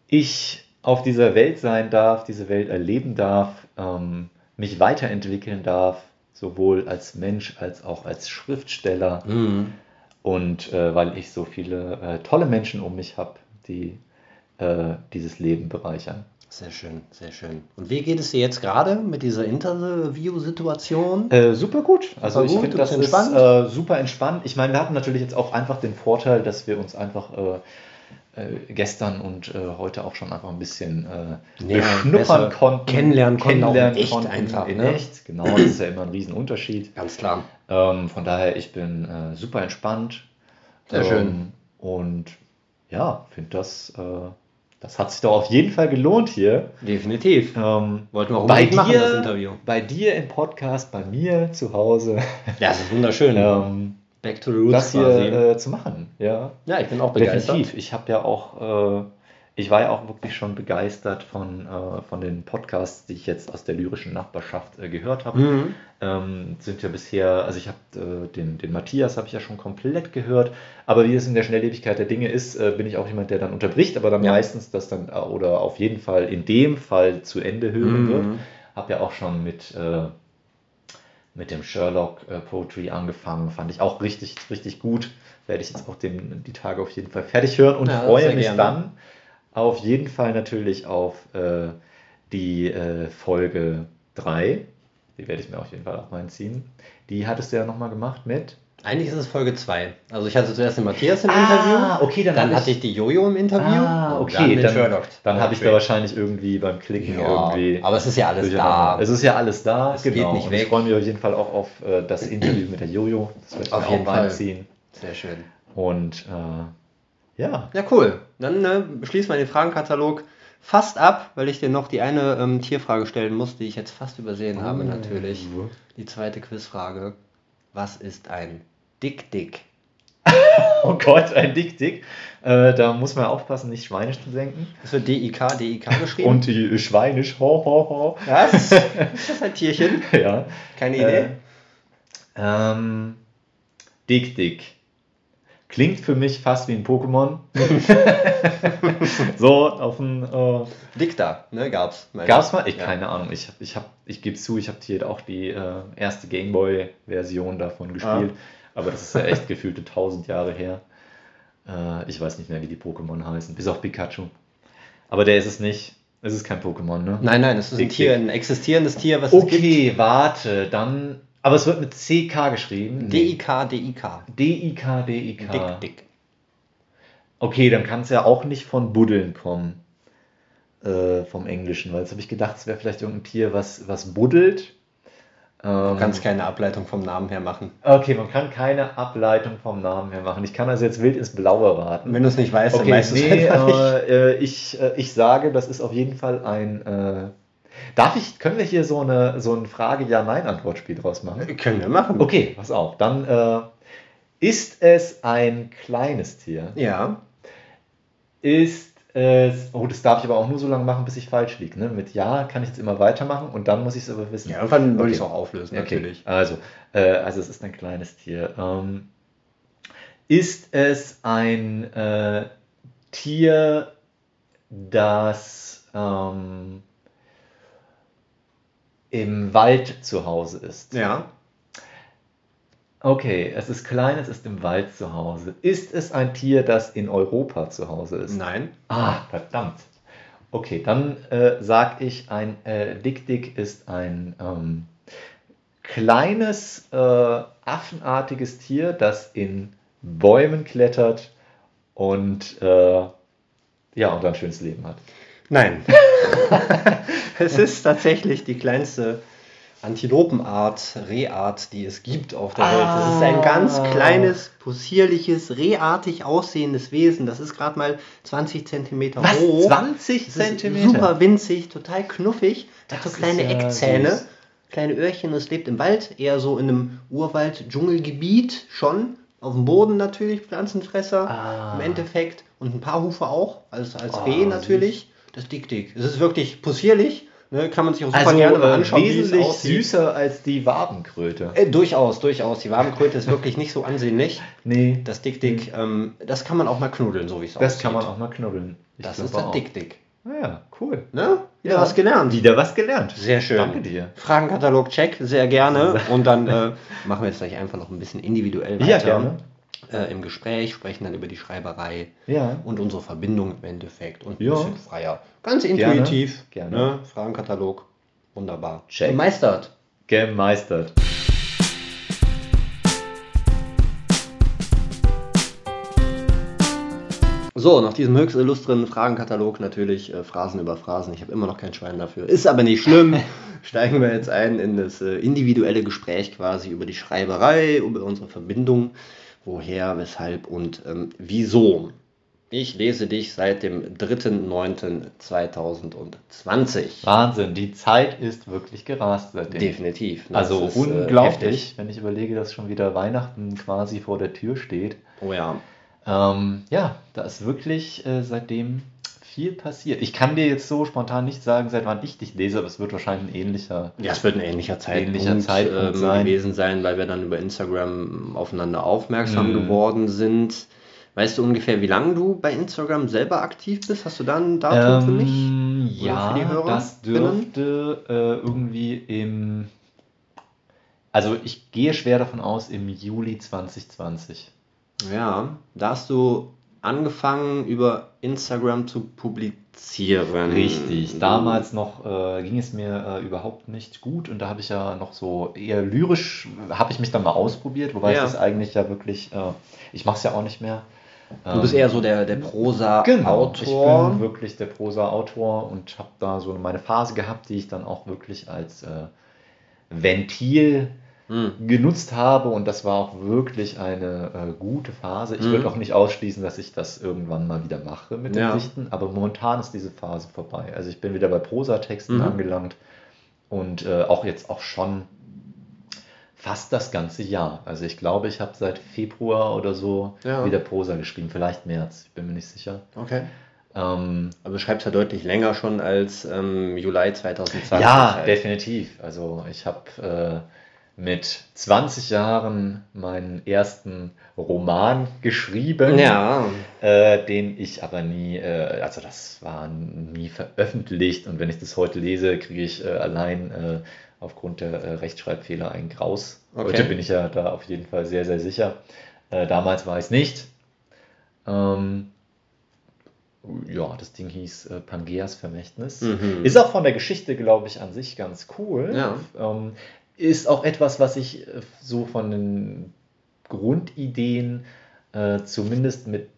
Ich auf dieser Welt sein darf, diese Welt erleben darf, ähm, mich weiterentwickeln darf, sowohl als Mensch als auch als Schriftsteller Mhm. und äh, weil ich so viele äh, tolle Menschen um mich habe, die äh, dieses Leben bereichern. Sehr schön, sehr schön. Und wie geht es dir jetzt gerade mit dieser Interview-Situation? Äh, super gut. Also Super ich finde, das bist ist entspannt? äh, super entspannt. Ich meine, wir hatten natürlich jetzt auch einfach den Vorteil, dass wir uns einfach äh, gestern und äh, heute auch schon einfach ein bisschen äh, Ja, beschnuppern besser konnten. kennenlernen konnten, kennenlernen echt konnten einfach, In ne? echt, genau. Das ist ja immer ein Riesenunterschied. Ganz klar. Ähm, von daher, ich bin äh, super entspannt. Sehr schön. Und ja, finde das, äh, das hat sich doch auf jeden Fall gelohnt hier. Definitiv. Ähm, Wollten wir auch bei unbedingt machen, dir, das Interview. bei dir im Podcast, bei mir zu Hause, Ja, das ist wunderschön. ähm, Back to the Roots das hier äh, zu machen. Ja, ja, ich bin auch begeistert. definitiv. Ich habe ja auch, äh, ich war ja auch wirklich schon begeistert von, äh, von den Podcasts, die ich jetzt aus der lyrischen Nachbarschaft äh, gehört habe. Mhm. Ähm, sind ja bisher, also ich habe äh, den, den Matthias habe ich ja schon komplett gehört, aber wie es in der Schnelllebigkeit der Dinge ist, äh, bin ich auch jemand, der dann unterbricht, aber dann Ja. meistens das dann oder auf jeden Fall in dem Fall zu Ende hören Mhm. wird. Habe ja auch schon mit, mit dem Sherlock äh, Poetry angefangen. Fand ich auch richtig, richtig gut. Werde ich jetzt auch den, die Tage auf jeden Fall fertig hören und Ja, freue mich gerne. dann auf jeden Fall natürlich auf äh, die äh, Folge 3. Die werde ich mir auf jeden Fall auch reinziehen. Die hattest du ja nochmal gemacht mit. Eigentlich ist es Folge 2. Also ich hatte zuerst den Matthias im Ah, Interview. okay, dann dann hatte ich- die Jojo im Interview. Ah, okay, Dann, dann, dann habe ich da wahrscheinlich irgendwie beim Klicken Ja, irgendwie. aber es ist ja alles da. Es ist ja alles da, Es geht nicht Und weg. ich freue mich auf jeden Fall auch auf äh, das Interview mit der Jojo. Das werde ich Auf mir jeden auch Fall. reinziehen. Sehr schön. Und äh, ja, Ja, cool. Dann äh, schließen wir den Fragenkatalog fast ab, weil ich dir noch die eine ähm, Tierfrage stellen muss, die ich jetzt fast übersehen habe, natürlich. Die zweite Quizfrage. Was ist ein Dick-Dick? Oh Gott, ein Dick-Dick. Äh, da muss man aufpassen, nicht schweinisch zu denken. Es wird D-I-K, D-I-K geschrieben. Und die schweinisch, ho, ho, ho. was? ist das ein Tierchen? Ja. Keine Idee? Äh, ähm, Dick-Dick. Klingt für mich fast wie ein Pokémon. so, auf dem. Äh, Dick da, ne? Gab's. Gab's mal? Ich Ja. keine Ahnung. Ich, ich, hab, ich gebe zu, ich habe hier auch die äh, erste Gameboy-Version davon gespielt. Aber das ist ja echt gefühlte 1000 Jahre her. Äh, ich weiß nicht mehr, wie die Pokémon heißen. Bis auf Pikachu. Aber der ist es nicht. Es ist kein Pokémon, ne? Nein, nein, es ist ein Tier, ein existierendes Tier, was. Okay, warte, dann. Aber es wird mit CK geschrieben. D-I-K, D-I-K. D-I-K, D-I-K. Dick, dick. Okay, dann kann es ja auch nicht von Buddeln kommen. Äh, vom Englischen, weil jetzt habe ich gedacht, es wäre vielleicht irgendein Tier, was, was buddelt. Du Ähm, kannst keine Ableitung vom Namen her machen. okay, man kann keine Ableitung vom Namen her machen. Ich kann also jetzt wild ins Blaue raten. Wenn du es nicht weißt, dann Okay, weißt du es nee, einfach nicht. äh, äh, ich, äh, ich sage, das ist auf jeden Fall ein. Äh, darf ich, können wir hier so, eine, so ein Frage-Ja-Nein-Antwortspiel draus machen? Können wir machen. Okay, pass auf. Dann äh, ist es ein kleines Tier. Ja. Ist es. Oh, das darf ich aber auch nur so lange machen, bis ich falsch liege. Ne? Mit Ja kann ich jetzt immer weitermachen und dann muss ich es aber wissen. Ja, irgendwann würde Okay. ich es auch auflösen, Okay, natürlich. Also, äh, also es ist ein kleines Tier. Ähm, ist es ein äh, Tier, das ähm, im Wald zu Hause ist? Ja. Okay, es ist klein, es ist im Wald zu Hause. Ist es ein Tier, das in Europa zu Hause ist? Nein. Ah, verdammt. Okay, dann äh, sag ich, ein äh, Dick-Dick ist ein ähm, kleines, äh, affenartiges Tier, das in Bäumen klettert und äh, ja, und ein schönes Leben hat. Nein. es ist tatsächlich die kleinste Antilopenart, Rehart, die es gibt auf der Welt. Es ist ein ganz Ah. kleines, possierliches, rehartig aussehendes Wesen. Das ist gerade mal 20 Zentimeter Was? hoch. 20 Es ist Zentimeter? super winzig, total knuffig. Hat so Das kleine ja Eckzähne, süß. kleine Öhrchen. Es lebt im Wald, eher so in einem Urwald-Dschungelgebiet schon. Auf dem Boden natürlich, Pflanzenfresser Ah. im Endeffekt. Und ein paar Hufe auch, also als Oh, Reh natürlich. Das Dick-Dick. Es ist wirklich possierlich. Ne, kann man sich auch super Also gerne mal äh, anschauen, wesentlich süßer als die Wabenkröte. Äh, durchaus, durchaus. Die Wabenkröte ist wirklich nicht so ansehnlich. Nee, Das Dick-Dick, ähm, das kann man auch mal knuddeln, so wie es aussieht. das kann man auch mal knubbeln. Ich Das ist das. Dick-Dick. Ah ja, cool. Ne? Wieder Ja. was gelernt. Wieder was gelernt. Sehr schön. Danke dir. Fragenkatalog check, sehr gerne. Und dann äh, machen wir jetzt gleich einfach noch ein bisschen individuell weiter. Ja, gerne. Äh, Im Gespräch, sprechen dann über die Schreiberei Ja. und unsere Verbindung im Endeffekt und ein Ja. bisschen freier. Ganz Gerne, intuitiv. gerne. Ne? Fragenkatalog. Wunderbar. Check. Gemeistert. Gemeistert. So, nach diesem höchst illustren Fragenkatalog natürlich äh, Phrasen über Phrasen. Ich habe immer noch kein Schwein dafür. Ist aber nicht schlimm. Steigen wir jetzt ein in das äh, individuelle Gespräch quasi über die Schreiberei, über unsere Verbindung, woher, weshalb und ähm, wieso. Ich lese dich seit dem 3.9.2020. Wahnsinn, die Zeit ist wirklich gerast seitdem. Definitiv. ne? Also ist, äh, unglaublich, heftig. wenn ich überlege, dass schon wieder Weihnachten quasi vor der Tür steht. Oh ja. Ähm, ja, da ist wirklich äh, seitdem viel passiert. Ich kann dir jetzt so spontan nicht sagen, seit wann ich dich lese, aber es wird wahrscheinlich ein ähnlicher. Ja, es wird ein ähnlicher Zeitpunkt, Ähnlicher Zeitpunkt ähm, sein. gewesen sein, weil wir dann über Instagram aufeinander aufmerksam Mhm. geworden sind. Weißt du ungefähr, wie lange du bei Instagram selber aktiv bist? Hast du da ein Datum für mich? Ähm, Oder ja, für die Hörer? das dürfte äh, irgendwie im. Also ich gehe schwer davon aus, im Juli 2020. Ja, da hast du angefangen, über Instagram zu publizieren. Richtig. Damals noch äh, ging es mir äh, überhaupt nicht gut und da habe ich ja noch so eher lyrisch, habe ich mich dann mal ausprobiert, wobei Ja. ich das eigentlich ja wirklich, äh, ich mache es ja auch nicht mehr. Du bist eher so der, der Genau, Prosa-Autor. ich bin wirklich der Prosa-Autor und habe da so meine Phase gehabt, die ich dann auch wirklich als äh, Ventil Hm. genutzt habe und das war auch wirklich eine äh, gute Phase. Ich Mhm. würde auch nicht ausschließen, dass ich das irgendwann mal wieder mache mit den Ja. Dichten, aber momentan ist diese Phase vorbei. Also ich bin wieder bei Prosatexten Mhm. angelangt und äh, auch jetzt auch schon fast das ganze Jahr. Also ich glaube, ich habe seit Februar oder so Ja. wieder Prosa geschrieben, vielleicht März, ich bin mir nicht sicher. Okay. Ähm, Aber du schreibst ja deutlich länger schon als ähm, Juli 2020. ja, halt. definitiv. Also ich habe äh, mit 20 Jahren meinen ersten Roman geschrieben, Ja, äh, den ich aber nie, äh, also das war nie veröffentlicht und wenn ich das heute lese, kriege ich äh, allein äh, aufgrund der äh, Rechtschreibfehler einen Graus. Okay. Heute bin ich ja da auf jeden Fall sehr, sehr sicher. Äh, damals war ich es nicht. Ähm, ja, das Ding hieß äh, Pangeas Vermächtnis. Mhm. Ist auch von der Geschichte, glaube ich, an sich ganz cool. Ja. Ähm, ist auch etwas, was ich äh, so von den Grundideen äh, zumindest mit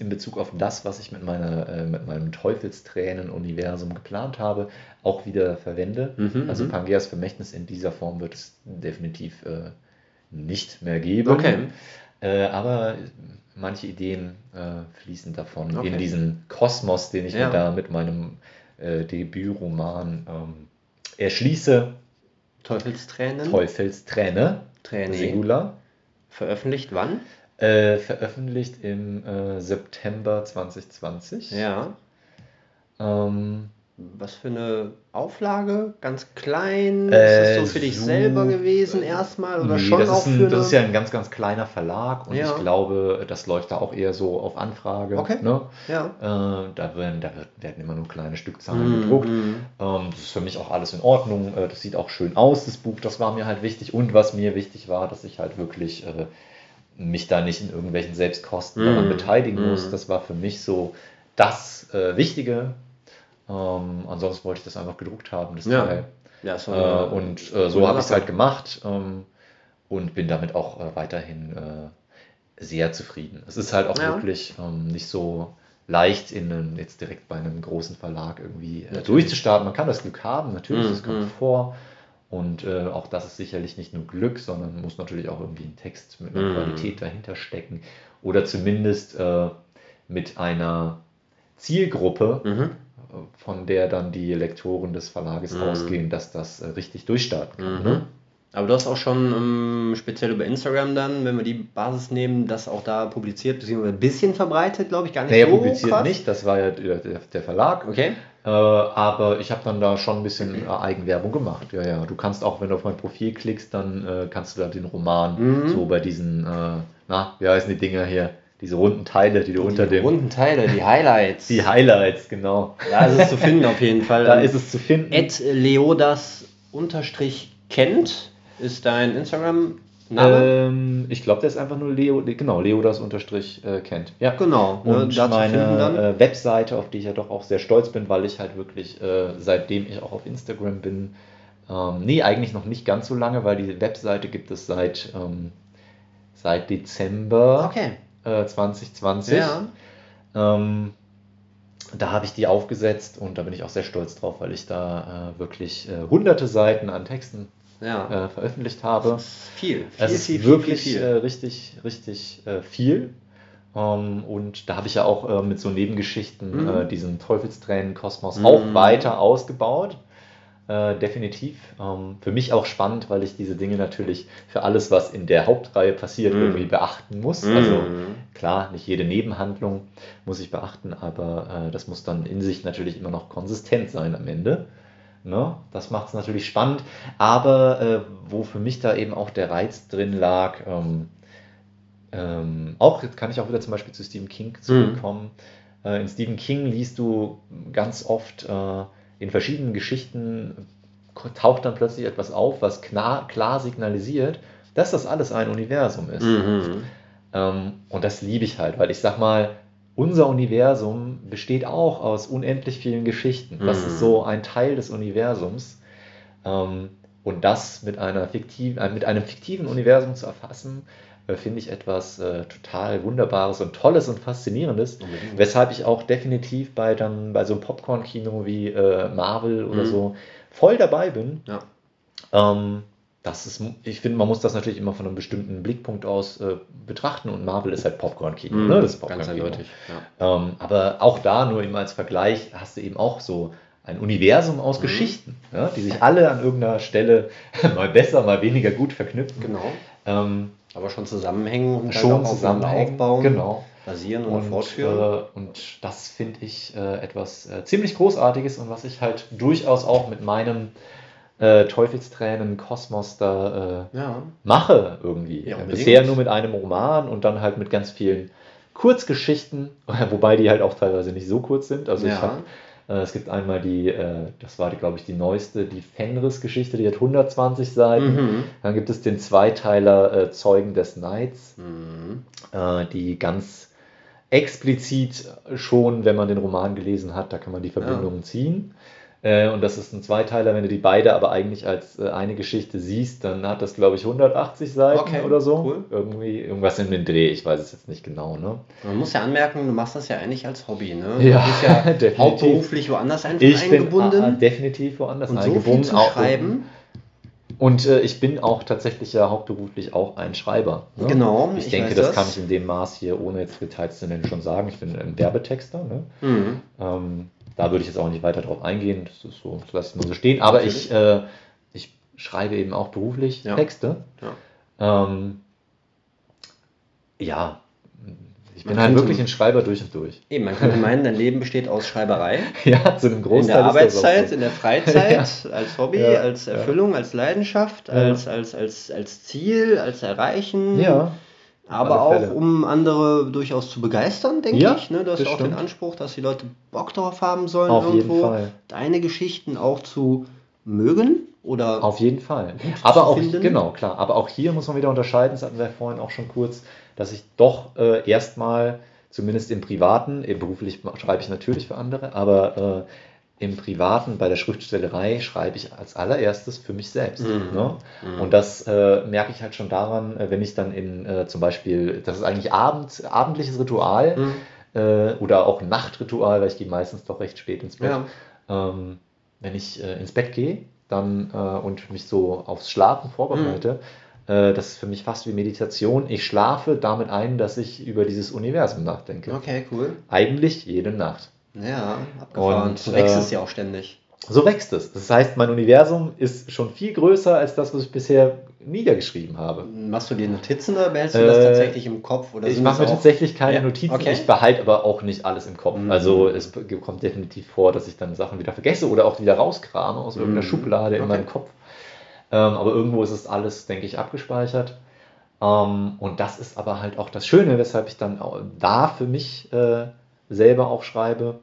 in Bezug auf das, was ich mit, meiner, äh, mit meinem Teufelstränen-Universum geplant habe, auch wieder verwende. Mhm, also mhm. Pangeas Vermächtnis in dieser Form wird es definitiv äh, nicht mehr geben. Okay. Äh, aber manche Ideen äh, fließen davon Okay. in diesen Kosmos, den ich Ja. mir da mit meinem Debütroman ähm, erschließe. Teufelstränen. Teufelsträne, Träne. Singular. Veröffentlicht wann? Äh, veröffentlicht im äh, September 2020. Ja. Ähm, Was für eine Auflage? Ganz klein? Äh, ist das so für dich so- selber gewesen erstmal? Oder nee, schon das, auch ist ein, für das ist ja eine... ein ganz, ganz kleiner Verlag und Ja. ich glaube, das läuft da auch eher so auf Anfrage. Okay. Ne? Ja. Äh, da, werden, da werden immer nur kleine Stückzahlen Mhm, gedruckt. mhm. Ähm, das ist für mich auch alles in Ordnung. Äh, das sieht auch schön aus, das Buch. Das war mir halt wichtig. Und was mir wichtig war, dass ich halt wirklich äh, mich da nicht in irgendwelchen Selbstkosten Mhm. daran beteiligen Mhm. muss. Das war für mich so das äh, Wichtige. Ähm, ansonsten wollte ich das einfach gedruckt haben, das Ja. Teil. Ja, so Äh, eine- und äh, so habe ich es halt gemacht ähm, und bin damit auch äh, weiterhin äh, sehr zufrieden. Es ist halt auch Ja. wirklich ähm, nicht so leicht, in einen, jetzt direkt bei einem großen Verlag irgendwie äh, durchzustarten. Man kann das Glück haben, natürlich, Mhm, das kommt mhm. vor. Und äh, auch das ist sicherlich nicht nur Glück, sondern muss natürlich auch irgendwie ein Text mit einer Mhm. Qualität dahinter stecken. Oder zumindest äh, mit einer Zielgruppe, Mhm. Von der dann die Lektoren des Verlages Mhm. ausgehen, dass das äh, richtig durchstarten kann. Mhm. Ne? Aber du hast auch schon ähm, speziell über Instagram dann, wenn wir die Basis nehmen, das auch da publiziert, beziehungsweise ein bisschen verbreitet, glaube ich, gar nicht Naja, so publiziert krass. nicht, das war ja der, Verlag. Okay. Äh, aber ich habe dann da schon ein bisschen äh, Eigenwerbung gemacht. Ja, ja. Du kannst auch, wenn du auf mein Profil klickst, dann äh, kannst du da den Roman Mhm. so bei diesen, äh, na, wie heißen die Dinger hier? Diese runden Teile, die du unter die dem. runden Teile, die Highlights. Die Highlights, genau. da ist es zu finden auf jeden Fall. Da ist es zu finden. Ed Leodas unterstrich kennt ist dein Instagram-Name. Ähm, ich glaube, der ist einfach nur Leo, genau, Leo das unterstrich äh, kennt. Ja. genau. ne, Und finden meine äh, Webseite, auf die ich ja doch auch sehr stolz bin, weil ich halt wirklich, äh, seitdem ich auch auf Instagram bin, ähm, nee, eigentlich noch nicht ganz so lange, weil die Webseite gibt es seit, ähm, seit Dezember okay. Äh, 2020. Ja. Ähm, da habe ich die aufgesetzt und da bin ich auch sehr stolz drauf, weil ich da äh, wirklich äh, hunderte Seiten an Texten Ja. äh, veröffentlicht habe. Das ist viel. Viel, Es ist viel, wirklich viel, Äh, richtig, richtig äh, viel. Ähm, und da habe ich ja auch äh, mit so Nebengeschichten Mhm. äh, diesen Teufelstränen-Kosmos Mhm. auch weiter ausgebaut. Äh, definitiv. Ähm, für mich auch spannend, weil ich diese Dinge natürlich für alles, was in der Hauptreihe passiert, Mhm. irgendwie beachten muss. Mhm. Also klar, nicht jede Nebenhandlung muss ich beachten, aber äh, das muss dann in sich natürlich immer noch konsistent sein am Ende. Ne? Das macht es natürlich spannend. Aber äh, wo für mich da eben auch der Reiz drin lag, ähm, ähm, auch jetzt kann ich auch wieder zum Beispiel zu Stephen King zurückkommen. Mhm. Äh, in Stephen King liest du ganz oft äh, in verschiedenen Geschichten taucht dann plötzlich etwas auf, was klar, klar signalisiert, dass das alles ein Universum ist. Mhm. Ähm, und das liebe ich halt, weil ich sag mal, unser Universum besteht auch aus unendlich vielen Geschichten. Das mhm. ist so ein Teil des Universums. Ähm, und das mit, einer fiktiv, äh, mit einem fiktiven Universum zu erfassen, finde ich etwas äh, total Wunderbares und Tolles und Faszinierendes. Unbedingt. Weshalb ich auch definitiv bei, dann, bei so einem Popcorn-Kino wie äh, Marvel oder mhm. so voll dabei bin. Ja. Ähm, das ist, ich finde, man muss das natürlich immer von einem bestimmten Blickpunkt aus äh, betrachten und Marvel ist halt Popcorn-Kino. Mm, ne? Das ist Popcorn ganz eindeutig. Ja. Ähm, aber auch da, nur immer als Vergleich, hast du eben auch so ein Universum aus mhm. Geschichten, ja, die sich alle an irgendeiner Stelle mal besser, mal weniger gut verknüpfen. Genau. Ähm, aber schon zusammenhängen und schon zusammenhängen, aufbauen, genau. basieren und, und fortführen. Äh, und das finde ich äh, etwas äh, ziemlich Großartiges und was ich halt durchaus auch mit meinem äh, Teufelstränen Kosmos da äh, ja. mache irgendwie. Ja, Bisher nur mit einem Roman und dann halt mit ganz vielen Kurzgeschichten, wobei die halt auch teilweise nicht so kurz sind. Also ja. ich habe es gibt einmal die, äh, das war glaube ich die neueste, die Fenris-Geschichte, die hat 120 Seiten. Mhm. Dann gibt es den Zweiteiler äh, Zeugen des Neids, mhm. die ganz explizit schon, wenn man den Roman gelesen hat, da kann man die Verbindungen ja. ziehen. Äh, und das ist ein Zweiteiler, wenn du die beide aber eigentlich als äh, eine Geschichte siehst, dann hat das, glaube ich, 180 Seiten okay, oder so. Cool. Irgendwie, irgendwas in den Dreh, ich weiß es jetzt nicht genau. Ne? Man muss ja anmerken, du machst das ja eigentlich als Hobby, ne? Ja, du bist ja definitiv. hauptberuflich woanders einfach ich eingebunden. Bin, definitiv woanders und eingebunden. So viel zu schreiben. Und äh, ich bin auch tatsächlich ja hauptberuflich auch ein Schreiber. Ne? Genau. Ich, ich denke, das, das, kann ich in dem Maß hier, ohne jetzt Details zu nennen, schon sagen. Ich bin ein Werbetexter. Ne? Mhm. Ähm, da würde ich jetzt auch nicht weiter drauf eingehen, das ist so, das lasse ich mal so stehen. Aber ich, äh, ich schreibe eben auch beruflich ja. Texte. Ja. Ähm, ja, ich bin halt wirklich ein Schreiber durch und durch. Eben, man könnte meinen, dein Leben besteht aus Schreiberei. ja, zu einem Großteil. In der Arbeitszeit, in der Freizeit, ja. als Hobby, ja, als Erfüllung, als Leidenschaft, als, als, als, als Ziel, als Erreichen. Ja. Aber auch, um andere durchaus zu begeistern, denke ja, ich. Ne? Du hast auch stimmt. den Anspruch, dass die Leute Bock darauf haben sollen, Auf irgendwo deine Geschichten auch zu mögen oder auf jeden Fall. Aber auch finden. genau klar. Aber auch hier muss man wieder unterscheiden. Das hatten wir vorhin auch schon kurz, dass ich doch äh, erstmal zumindest im privaten, beruflich schreibe ich natürlich für andere, aber äh, im Privaten, bei der Schriftstellerei, schreibe ich als allererstes für mich selbst. Mhm. Ne? Mhm. Und das äh, merke ich halt schon daran, äh, wenn ich dann in äh, zum Beispiel, das ist eigentlich Abend, abendliches Ritual mhm. äh, oder auch Nachtritual, weil ich gehe meistens doch recht spät ins Bett. Ja. Ähm, wenn ich äh, ins Bett gehe dann, äh, und mich so aufs Schlafen vorbereite, mhm. das ist für mich fast wie Meditation. Ich schlafe damit ein, dass ich über dieses Universum nachdenke. Okay, cool. Eigentlich jede Nacht. Ja, abgefahren. Und, so wächst äh, es ja auch ständig. So wächst es. Das heißt, mein Universum ist schon viel größer als das, was ich bisher niedergeschrieben habe. Machst du dir Notizen oder behältst du das äh, tatsächlich im Kopf? Oder ich mache mir tatsächlich keine ja, Notizen. Okay. Ich behalte aber auch nicht alles im Kopf. Mhm. Also es kommt definitiv vor, dass ich dann Sachen wieder vergesse oder auch wieder rauskrame aus irgendeiner mhm. Schublade in okay. meinem Kopf. Ähm, aber irgendwo ist es alles, denke ich, abgespeichert. Ähm, und das ist aber halt auch das Schöne, weshalb ich dann da für mich äh, selber auch schreibe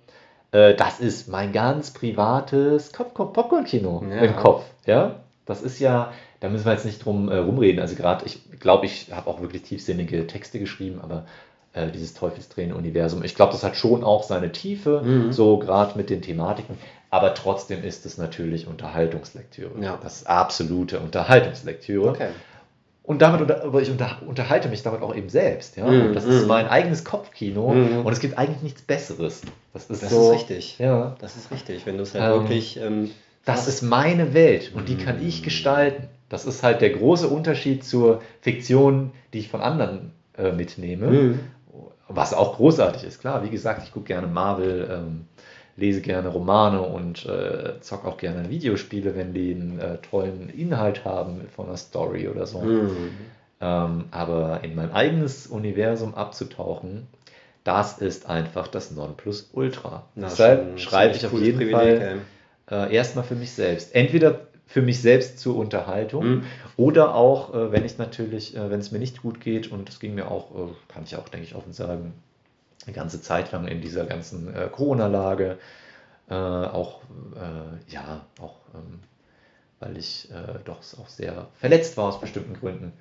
äh, das ist mein ganz privates Popcorn-Kino ja. im Kopf. Ja, das ist ja, da müssen wir jetzt nicht drum äh, rumreden. Also gerade, ich glaube, ich habe auch wirklich tiefsinnige Texte geschrieben, aber äh, dieses Teufelstränen-Universum, ich glaube, das hat schon auch seine Tiefe, mhm. so gerade mit den Thematiken. Aber trotzdem ist es natürlich Unterhaltungslektüre. Ja. Das ist absolute Unterhaltungslektüre. Okay. Und damit unter, aber ich unter, unterhalte mich damit auch eben selbst. Ja? Mm, das mm. ist mein eigenes Kopfkino mm. und es gibt eigentlich nichts Besseres. Das ist, das so, ist richtig. Ja. Das ist richtig, wenn du es halt ähm, wirklich. Ähm, das ist meine Welt und die kann ich mm. gestalten. Das ist halt der große Unterschied zur Fiktion, die ich von anderen äh, mitnehme. Mm. Was auch großartig ist, klar. Wie gesagt, ich gucke gerne Marvel. Ähm, lese gerne Romane und äh, zock auch gerne Videospiele, wenn die einen äh, tollen Inhalt haben von einer Story oder so. Mhm. Ähm, aber in mein eigenes Universum abzutauchen, das ist einfach das Nonplusultra. Na, Deshalb schreibe ich auf jeden Privileg, Fall äh, erstmal für mich selbst. Entweder für mich selbst zur Unterhaltung. Mhm. Oder auch, äh, wenn ich natürlich, äh, wenn es mir nicht gut geht, und das ging mir auch, äh, kann ich auch, denke ich, offen sagen, eine ganze Zeit lang in dieser ganzen äh, Corona-Lage, äh, auch, äh, ja, auch, ähm, weil ich äh, doch auch sehr verletzt war aus bestimmten Gründen,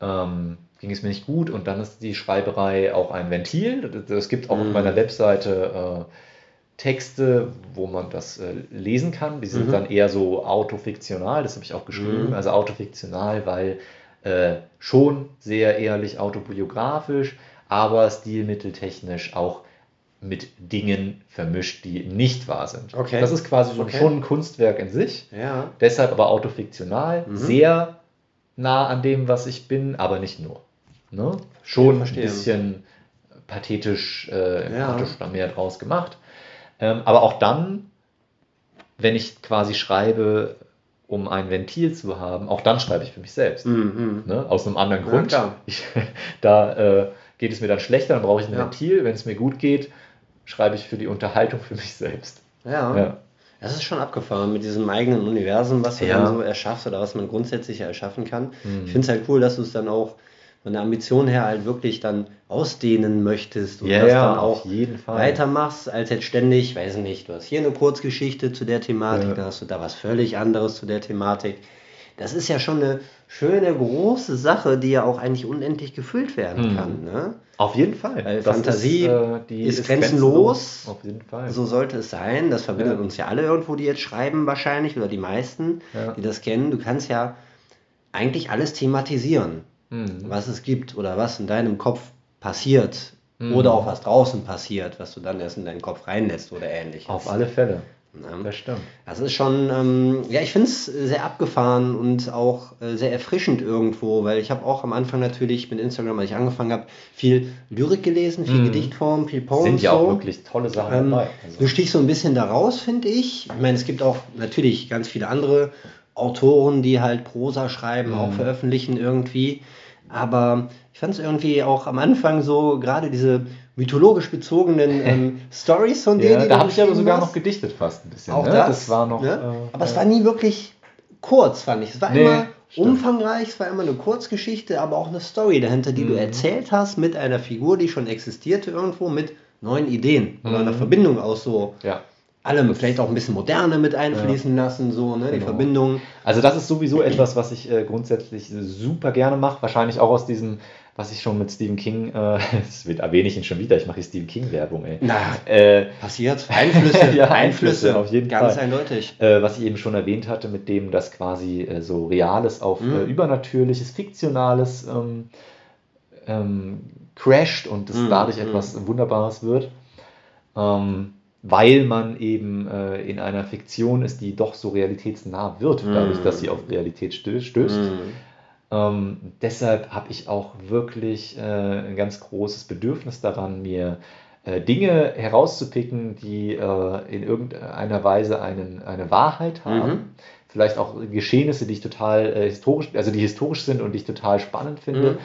ähm, ging es mir nicht gut und dann ist die Schreiberei auch ein Ventil. Es gibt auch auf Mhm. meiner Webseite äh, Texte, wo man das äh, lesen kann. Die sind Mhm. dann eher so autofiktional, das habe ich auch geschrieben. Mhm. Also autofiktional, weil schon sehr ehrlich autobiografisch, aber stilmitteltechnisch auch mit Dingen vermischt, die nicht wahr sind. Okay. Das ist quasi so Okay. schon ein Kunstwerk in sich. Ja. Deshalb aber autofiktional, Mhm. sehr nah an dem, was ich bin, aber nicht nur. Ne? Schon verstehe. ein bisschen pathetisch, äh, Ja. da mehr draus gemacht. Ähm, aber auch dann, wenn ich quasi schreibe, um ein Ventil zu haben, auch dann schreibe ich für mich selbst. Mhm. Ne? Aus einem anderen Ja, Grund. klar. Ich, da äh, geht es mir dann schlechter, dann brauche ich ein Ja. Ventil. Wenn es mir gut geht, schreibe ich für die Unterhaltung für mich selbst. Ja. Ja. Das ist schon abgefahren mit diesem eigenen Universum, was du Ja. dann so erschaffst oder was man grundsätzlich erschaffen kann. Mhm. Ich finde es halt cool, dass du es dann auch von der Ambition her halt wirklich dann ausdehnen möchtest und Ja, das dann auch weitermachst, als jetzt ständig, weiß nicht, du hast hier eine Kurzgeschichte zu der Thematik, Ja. dann hast du da was völlig anderes zu der Thematik. Das ist ja schon eine schöne, große Sache, die ja auch eigentlich unendlich gefüllt werden Mhm. kann. Ne? Auf jeden Fall. Weil Das Fantasie äh, die ist grenzenlos. Auf jeden Fall. So sollte es sein. Das verbindet Ja. uns ja alle irgendwo, die jetzt schreiben wahrscheinlich oder die meisten, Ja. die das kennen. Du kannst ja eigentlich alles thematisieren, Mhm. was es gibt oder was in deinem Kopf passiert Mhm. oder auch was draußen passiert, was du dann erst in deinen Kopf reinlässt oder ähnliches. Auf alle Fälle. Ne? Das stimmt. Das ist schon, ähm, ja, ich finde es sehr abgefahren und auch äh, sehr erfrischend irgendwo, weil ich habe auch am Anfang natürlich mit Instagram, als ich angefangen habe, viel Lyrik gelesen, viel Mhm. Gedichtform, viel Poems. Sind ja so. auch wirklich tolle Sachen Ähm, dabei. Du stichst so ein bisschen da raus, finde ich. Ich meine, es gibt auch natürlich ganz viele andere Autoren, die halt Prosa schreiben, auch Mhm. veröffentlichen irgendwie. Aber ich fand es irgendwie auch am Anfang so, gerade diese mythologisch bezogenen ähm, Stories von denen, ja, die da du habe ich aber sogar hast. noch gedichtet fast ein bisschen. Auch ne? das, war noch. Ne? äh, aber es war nie wirklich kurz, fand ich. Es war Nee, immer stimmt. umfangreich, es war immer eine Kurzgeschichte, aber auch eine Story dahinter, die du Mhm. erzählt hast mit einer Figur, die schon existierte irgendwo, mit neuen Ideen oder Mhm. einer Verbindung aus so ja. allem, vielleicht auch ein bisschen Moderne mit einfließen lassen, so, ne, die Genau. Verbindung. Also das ist sowieso etwas, was ich äh, grundsätzlich super gerne mache. Wahrscheinlich auch aus diesem, was ich schon mit Stephen King, äh, das wird erwähne ich ihn schon wieder, ich mache hier Stephen King Werbung, ey. Na, Äh, passiert. Einflüsse, Ja, Einflüsse, auf jeden Ganz Fall. eindeutig. äh, was ich eben schon erwähnt hatte, mit dem das quasi äh, so Reales auf Mhm. äh, Übernatürliches, Fiktionales ähm, ähm, crasht und es Mhm, dadurch mhm. etwas Wunderbares wird. Ähm, weil man eben äh, in einer Fiktion ist, die doch so realitätsnah wird, Mhm. dadurch, dass sie auf Realität stö stößt. Ähm, deshalb habe ich auch wirklich äh, ein ganz großes Bedürfnis daran, mir äh, Dinge herauszupicken, die äh, in irgendeiner Weise einen, eine Wahrheit haben. Mhm. Vielleicht auch Geschehnisse, die ich total äh, historisch, also die historisch sind und die ich total spannend finde. Mhm.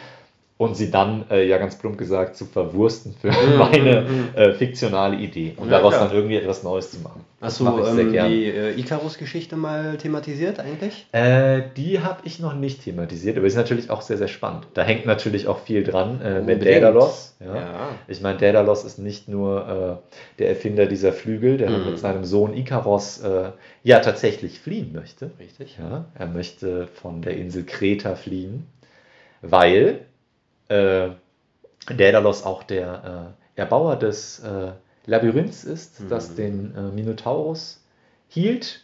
Und sie dann, äh, ja ganz plump gesagt, zu verwursten für Mhm, meine mhm. äh, fiktionale Idee und Ja, daraus klar. dann irgendwie etwas Neues zu machen. Hast du ähm, die äh, Icarus-Geschichte mal thematisiert eigentlich? Äh, die habe ich noch nicht thematisiert, aber ist natürlich auch sehr, sehr spannend. Da hängt natürlich auch viel dran äh, mit. Daedalus. Ja. Ja. Ich meine, Daedalus ist nicht nur äh, der Erfinder dieser Flügel, der Mhm. mit seinem Sohn Ikaros äh, ja tatsächlich fliehen möchte. Richtig. Ja, er möchte von der Insel Kreta fliehen, weil äh, Daedalus auch der äh, Erbauer des äh, Labyrinths ist, Mhm. das den äh, Minotaurus hielt.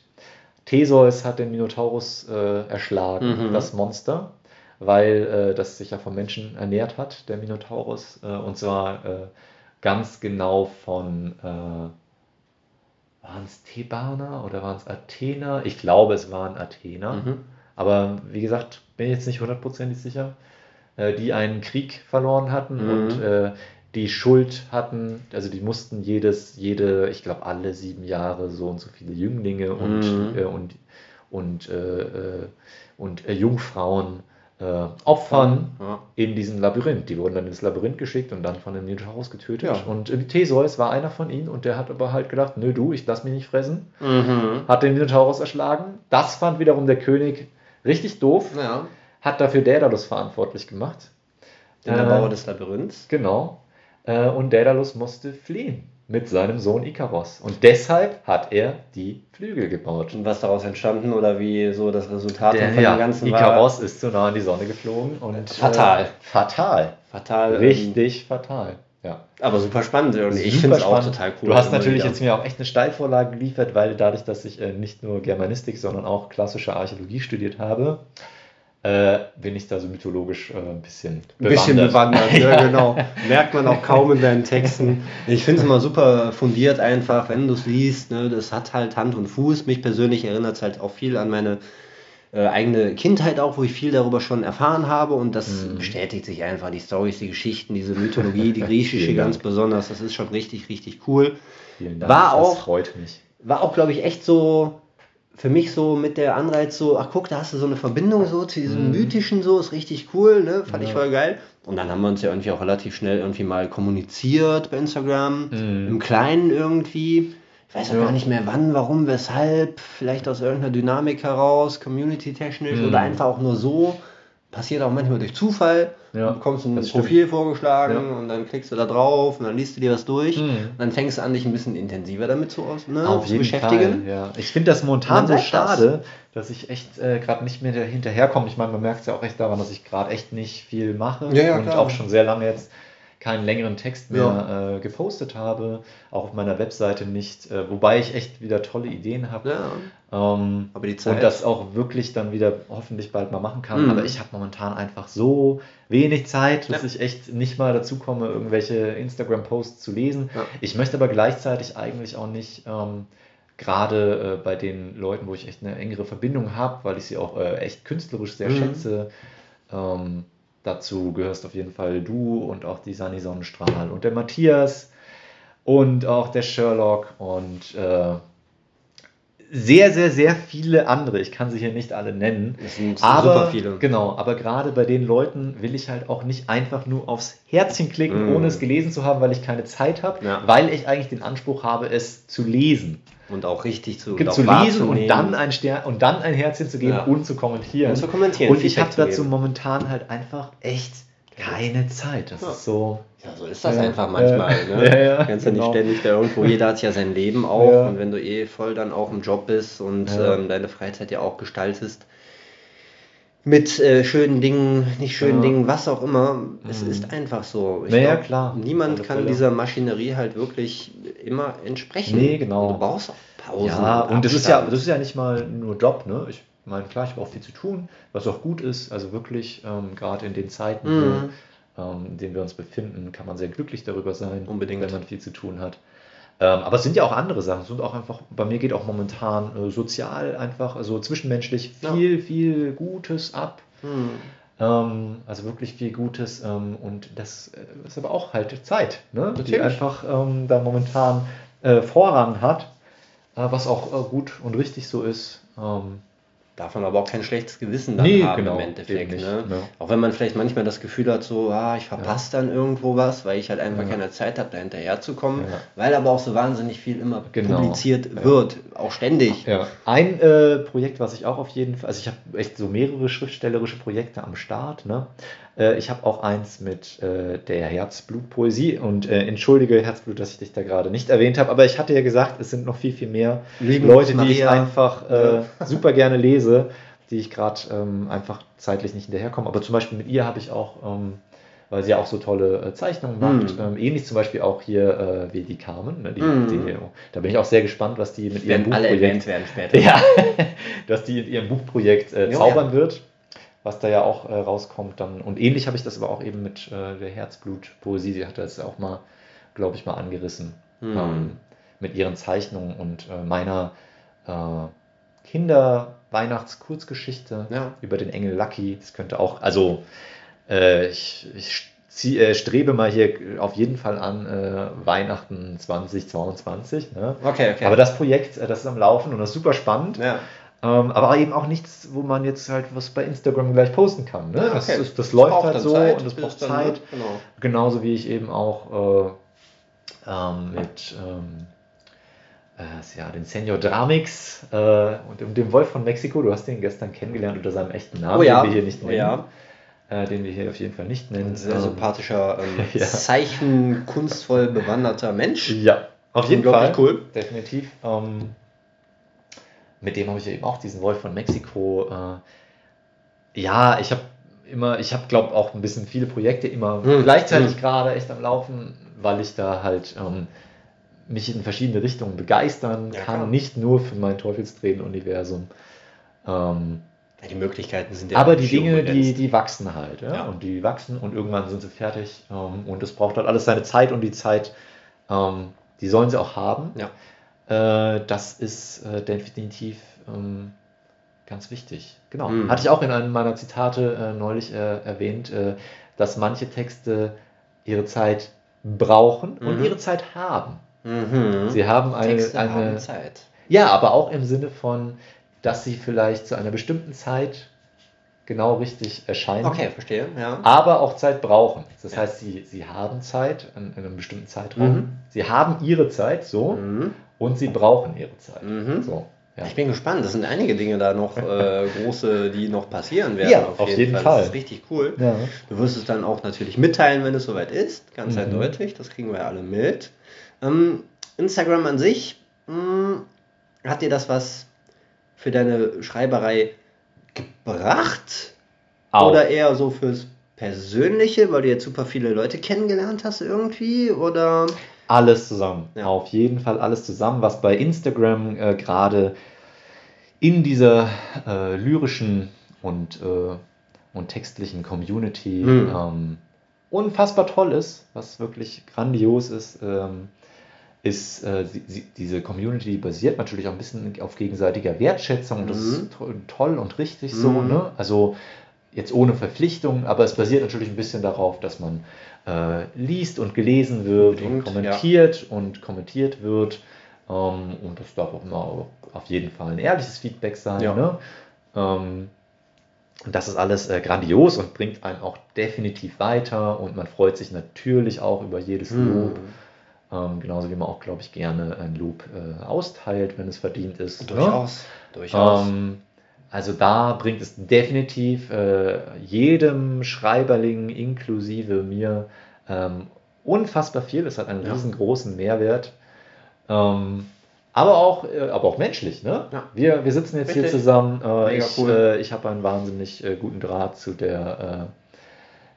Theseus hat den Minotaurus äh, erschlagen, Mhm. das Monster, weil äh, das sich ja vom Menschen ernährt hat, der Minotaurus, und zwar ganz genau von waren es Thebaner oder waren es Athener? Ich glaube, es waren Athener. Mhm. Aber wie gesagt, bin ich jetzt nicht hundertprozentig sicher, äh, die einen Krieg verloren hatten Mhm. und äh, die Schuld hatten, also die mussten jedes, jede, ich glaube alle sieben Jahre so und so viele Jünglinge und, Mhm. äh, und, und, äh, äh, und äh, Jungfrauen Opfern Ja. in diesem Labyrinth. Die wurden dann ins Labyrinth geschickt und dann von den Minotaurus getötet. Ja. Und Theseus war einer von ihnen und der hat aber halt gedacht, nö du, ich lass mich nicht fressen. Mhm. Hat den Minotaurus erschlagen. Das fand wiederum der König richtig doof. Ja. Hat dafür Daedalus verantwortlich gemacht. Den Äh, Erbauer des Labyrinths. Genau. Äh, Und Daedalus musste fliehen mit seinem Sohn Ikaros. Und deshalb hat er die Flügel gebaut. Und was daraus entstanden oder wie so das Resultat Der, von ja, dem Ganzen war. Ikaros ist zu nah in die Sonne geflogen und Fatal. Äh, fatal. Fatal. ähm, Richtig fatal. Ja. Aber super spannend. Und ich finde es auch total cool. Du hast natürlich wieder. jetzt mir auch echt eine Steilvorlage geliefert, weil dadurch, dass ich äh, nicht nur Germanistik, sondern auch klassische Archäologie studiert habe, äh, bin ich da so mythologisch äh, ein bisschen Ein bisschen bewandert, ja, Ja. genau. Merkt man auch kaum in deinen Texten. Ich finde es immer super fundiert einfach, wenn du es liest. Ne? Das hat halt Hand und Fuß. Mich persönlich erinnert es halt auch viel an meine äh, eigene Kindheit auch, wo ich viel darüber schon erfahren habe und das Mhm. bestätigt sich einfach. Die Stories, die Geschichten, diese Mythologie, die griechische ganz besonders, das ist schon richtig, richtig cool. Vielen Dank. War das auch- freut mich. war auch, glaube ich, echt so für mich so mit der Anreiz so, ach guck, da hast du so eine Verbindung so zu diesem Mhm. mythischen so, ist richtig cool, ne? Fand ich Ja. voll geil. Und dann haben wir uns ja irgendwie auch relativ schnell irgendwie mal kommuniziert bei Instagram, Mhm. im Kleinen irgendwie. Ich weiß auch Ja. gar nicht mehr wann, warum, weshalb, vielleicht aus irgendeiner Dynamik heraus, community-technisch Mhm. oder einfach auch nur so. Passiert auch manchmal durch Zufall. Ja, du bekommst ein. Profil vorgeschlagen Ja. und dann klickst du da drauf und dann liest du dir was durch. Mhm. Und dann fängst du an, dich ein bisschen intensiver damit zu, ne, Auf zu beschäftigen. Fall, ja. Ich finde das momentan so merkt das. schade, dass ich echt äh, gerade nicht mehr hinterherkomme. Ich meine, man merkt es ja auch echt daran, dass ich gerade echt nicht viel mache und klar. auch schon sehr lange jetzt keinen längeren Text mehr äh, gepostet habe, auch auf meiner Webseite nicht, äh, wobei ich echt wieder tolle Ideen habe. Ja, Ähm, aber die Zeit. und das auch wirklich dann wieder hoffentlich bald mal machen kann. Mhm. Aber ich habe momentan einfach so wenig Zeit, dass Ja. ich echt nicht mal dazu komme, irgendwelche Instagram-Posts zu lesen. Ja. Ich möchte aber gleichzeitig eigentlich auch nicht, ähm, gerade äh, bei den Leuten, wo ich echt eine engere Verbindung habe, weil ich sie auch äh, echt künstlerisch sehr Mhm. schätze, ähm, dazu gehörst auf jeden Fall du und auch die Sani Sonnenstrahl und der Matthias und auch der Sherlock und äh, sehr, sehr, sehr viele andere. Ich kann sie hier nicht alle nennen. das sind Aber, super viele. Genau, aber gerade bei den Leuten will ich halt auch nicht einfach nur aufs Herzchen klicken, Mm. ohne es gelesen zu haben, weil ich keine Zeit habe, Ja. weil ich eigentlich den Anspruch habe, es zu lesen. Und auch richtig zu, zu auch lesen und dann ein Stern und dann ein Herzchen zu geben Ja. und zu kommentieren. Und zu kommentieren, Und ich habe zu dazu momentan halt einfach echt keine Zeit. Das Ja. ist so. Ja, so ist das Ja. einfach manchmal. Ja. Ne? Ja, ja, Du kannst ja nicht genau. ständig da irgendwo, jeder hat ja sein Leben auch. Und wenn du eh voll dann auch im Job bist und ähm, deine Freizeit ja auch gestaltest, mit äh, schönen Dingen, nicht schönen Ja. Dingen, was auch immer, es Mhm. ist einfach so. Ich Naja, glaub, klar. Niemand kann Fälle. dieser Maschinerie halt wirklich immer entsprechen. Nee, genau. Und du brauchst auch Pausen. Ja, und das ist ja, das ist ja nicht mal nur Job, ne? Ich meine, klar, ich habe auch viel zu tun, was auch gut ist. Also wirklich, ähm, gerade in den Zeiten, Mhm. wo, ähm, in denen wir uns befinden, kann man sehr glücklich darüber sein, Unbedingt. wenn man viel zu tun hat. Ähm, aber es sind ja auch andere Sachen. Es sind auch einfach, bei mir geht auch momentan äh, sozial einfach, also zwischenmenschlich Ja. viel, viel Gutes ab. Hm. Ähm, also wirklich viel Gutes ähm, und das äh, ist aber auch halt Zeit, ne? die einfach ähm, da momentan äh, Vorrang hat, äh, was auch äh, gut und richtig so ist. Darf man aber auch kein schlechtes Gewissen dann Nee, haben genau, im Endeffekt. nicht, ne? ja. Auch wenn man vielleicht manchmal das Gefühl hat, so, ah, ich verpasse dann irgendwo was, weil ich halt einfach Ja. keine Zeit habe, da hinterherzukommen, Ja. weil aber auch so wahnsinnig viel immer Genau. publiziert Ja. wird, auch ständig. ja. Ein äh, Projekt, was ich auch auf jeden Fall, also ich habe echt so mehrere schriftstellerische Projekte am Start. Ne? Äh, ich habe auch eins mit äh, der Herzblut-Poesie und äh, entschuldige Herzblut, dass ich dich da gerade nicht erwähnt habe, aber ich hatte ja gesagt, es sind noch viel, viel mehr Lieben Leute, Gruß, die ich Maria. einfach äh, super gerne lese, die ich gerade ähm, einfach zeitlich nicht hinterherkomme. Aber zum Beispiel mit ihr habe ich auch, ähm, weil sie ja auch so tolle äh, Zeichnungen macht, Mhm. ähm, ähnlich zum Beispiel auch hier äh, wie die Carmen. Ne, die, Mhm. die, da bin ich auch sehr gespannt, was die mit ihrem alle Buchprojekt erwähnt werden später. ja, dass die in ihrem Buchprojekt äh, zaubern ja. wird, was da ja auch äh, rauskommt dann. Und ähnlich habe ich das aber auch eben mit äh, der Herzblut-Poesie, sie hat das auch mal, glaube ich, mal angerissen. Mhm. Ähm, mit ihren Zeichnungen und äh, meiner Kinder-Weihnachts-Kurzgeschichte Ja. über den Engel Lucky. Das könnte auch, also äh, ich, ich zieh, äh, strebe mal hier auf jeden Fall an äh, Weihnachten 2022. Ne? Okay, okay. Aber das Projekt, äh, das ist am Laufen und das ist super spannend. ja. Ähm, aber eben auch nichts, wo man jetzt halt was bei Instagram gleich posten kann. Ne? Ah, das, okay. ist, das läuft braucht halt so Zeit, und das braucht dann, Zeit. ne? Genau. Genauso wie ich eben auch äh, ähm, mit ähm, äh, ja, den Senior Dramix äh, und dem, Wolf von Mexiko, du hast den gestern kennengelernt unter seinem echten Namen, Oh ja, den wir hier nicht oh nennen. ja. Äh, den wir hier auf jeden Fall nicht nennen. Ein sehr Ähm, sympathischer, ähm, ja. Zeichen, kunstvoll bewanderter Mensch. Ja, auf jeden Fall. Cool. Definitiv. Ähm, mit dem habe ich eben auch diesen Wolf von Mexiko. Äh, ja, ich habe immer, ich habe glaube auch ein bisschen viele Projekte immer Hm, gleichzeitig hm. gerade echt am Laufen, weil ich da halt ähm, mich in verschiedene Richtungen begeistern Ja, kann, klar. nicht nur für mein Teufelsdrehen-Universum. Ähm, Ja, die Möglichkeiten sind ja aber die Dinge, die, die wachsen halt. Ja? Ja. Und die wachsen und irgendwann sind sie fertig. Ähm, und es braucht halt alles seine Zeit und die Zeit, ähm, die sollen sie auch haben. Ja. Äh, das ist äh, definitiv ähm, ganz wichtig. Genau. Mhm. Hatte ich auch in einem meiner Zitate äh, neulich äh, erwähnt, äh, dass manche Texte ihre Zeit brauchen und Mhm. ihre Zeit haben. Mhm. Sie haben eine, Texte eine haben Zeit. ja, aber auch im Sinne von, dass sie vielleicht zu einer bestimmten Zeit genau richtig erscheinen, Okay, verstehe. Ja. aber auch Zeit brauchen. Das Ja. heißt, sie, sie haben Zeit in, in einem bestimmten Zeitraum. Mhm. Sie haben ihre Zeit so Mhm. und sie brauchen ihre Zeit. Mhm. So, ja. Ich bin gespannt. Das sind einige Dinge da noch äh, große, die noch passieren werden. Ja, auf jeden Fall. Das ist richtig cool. Ja. Du wirst es dann auch natürlich mitteilen, wenn es soweit ist. Ganz Mhm. eindeutig. Das kriegen wir alle mit. Ähm, Instagram an sich, mh, hat dir das was für deine Schreiberei gebracht? Auch. Oder eher so fürs Persönliche, weil du jetzt super viele Leute kennengelernt hast irgendwie? Oder? Alles zusammen. Ja. Auf jeden Fall alles zusammen, was bei Instagram äh, gerade in dieser äh, lyrischen und, äh, und textlichen Community Mhm. ähm, unfassbar toll ist, was wirklich grandios ist, ähm, ist äh, sie, diese Community basiert natürlich auch ein bisschen auf gegenseitiger Wertschätzung und das Mhm. ist to toll und richtig so. Mhm. Ne? Also jetzt ohne Verpflichtung, aber es basiert natürlich ein bisschen darauf, dass man äh, liest und gelesen wird und kommentiert und kommentiert wird. Ähm, und das darf auch immer auf jeden Fall ein ehrliches Feedback sein. Ja. Ne? Ähm, und das ist alles äh, grandios und bringt einen auch definitiv weiter und man freut sich natürlich auch über jedes Lob. Hm. Ähm, genauso wie man auch, glaube ich, gerne ein Lob äh, austeilt, wenn es verdient ist. ne? Durchaus. Durchaus. Ähm, also da bringt es definitiv äh, jedem Schreiberling inklusive mir ähm, unfassbar viel. Es hat einen Ja. riesengroßen Mehrwert. Ähm, aber auch, äh, aber auch menschlich, ne? Ja. Wir, wir sitzen jetzt hier Richtig. zusammen. Äh, ich cool. äh, ich habe einen wahnsinnig äh, guten Draht zu der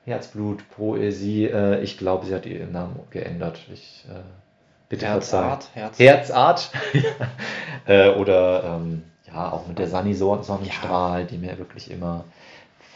äh, Herzblut-Poesie. Äh, ich glaube, sie hat ihren Namen geändert. Ich äh, bitte. Herzart, Herz. Herzart. äh, oder ähm, ja, auch mit der Sani Son- Sonnenstrahl, die mir wirklich immer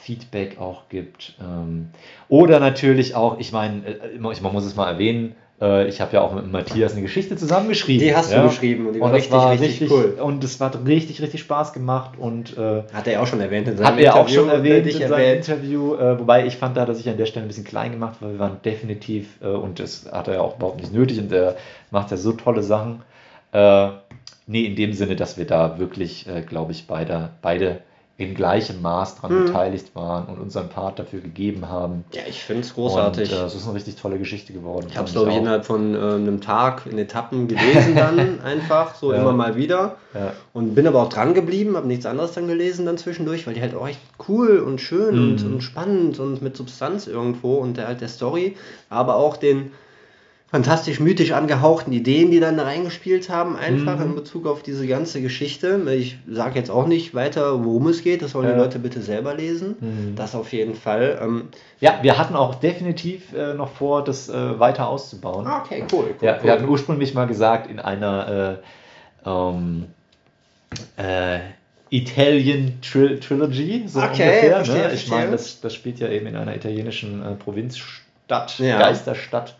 Feedback auch gibt. Ähm, oder natürlich auch, ich meine, äh, man muss es mal erwähnen, äh, ich habe ja auch mit Matthias eine Geschichte zusammengeschrieben. Die hast du ja? geschrieben und die war Und richtig, war richtig, richtig, cool. Und es hat richtig, richtig Spaß gemacht und äh, Hat er auch schon erwähnt in seinem hat er auch schon Interview, erwähnt dich in seinem erwähnt. Interview, äh, wobei ich fand, da hat er sich an der Stelle ein bisschen klein gemacht, weil wir waren definitiv, äh, und das hat er ja auch überhaupt nicht nötig und er macht ja so tolle Sachen. Äh, nee, in dem Sinne, dass wir da wirklich, äh, glaube ich, beide, beide in gleichem Maß dran Mhm. beteiligt waren und unseren Part dafür gegeben haben. Ja, ich finde es großartig. Und, äh, es ist eine richtig tolle Geschichte geworden. ich habe es, glaube ich, auch. innerhalb von äh, einem Tag in Etappen gelesen dann einfach, so Ja. immer mal wieder. Ja. Und bin aber auch dran geblieben, habe nichts anderes dann gelesen dann zwischendurch, weil die halt auch echt cool und schön Mhm. und, und spannend und mit Substanz irgendwo und der halt der Story, aber auch den fantastisch mythisch angehauchten Ideen, die dann da reingespielt haben, einfach Mhm. in Bezug auf diese ganze Geschichte. Ich sage jetzt auch nicht weiter, worum es geht, das sollen Ja. die Leute bitte selber lesen. Mhm. Das auf jeden Fall. Ähm, ja, wir hatten auch definitiv äh, noch vor, das äh, weiter auszubauen. ah, okay, cool. cool, Ja, cool. wir hatten ursprünglich mal gesagt, in einer äh, ähm, äh, Italian Tri Trilogy, so Okay, ungefähr. verstehe, ne? Ich meine, das, das spielt ja eben in einer italienischen äh, Provinzstadt, Ja. Geisterstadt.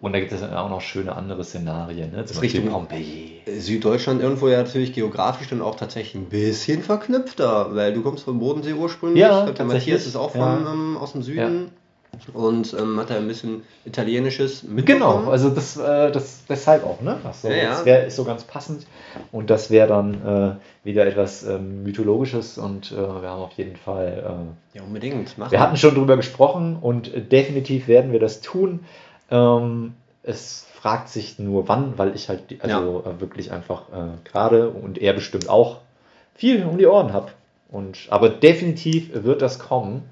Und da gibt es auch noch schöne andere Szenarien, ne? zum Richtung- Pompeji. Süddeutschland irgendwo ja natürlich geografisch dann auch tatsächlich ein bisschen verknüpfter, weil du kommst vom Bodensee ursprünglich. Ja, der Matthias ist auch von, ja. ähm, aus dem Süden. und ähm, hat er ein bisschen Italienisches mitbekommen. Genau, also das, äh, das deshalb auch, ne? Also, Ja, ja. Das wäre so ganz passend und das wäre dann äh, wieder etwas ähm, Mythologisches und äh, wir haben auf jeden Fall, Ja, unbedingt. äh, Machen. wir hatten schon drüber gesprochen und äh, definitiv werden wir das tun. Ähm, es fragt sich nur wann, weil ich halt die, also äh, wirklich einfach äh, gerade und er bestimmt auch viel um die Ohren habe. Und aber definitiv wird das kommen.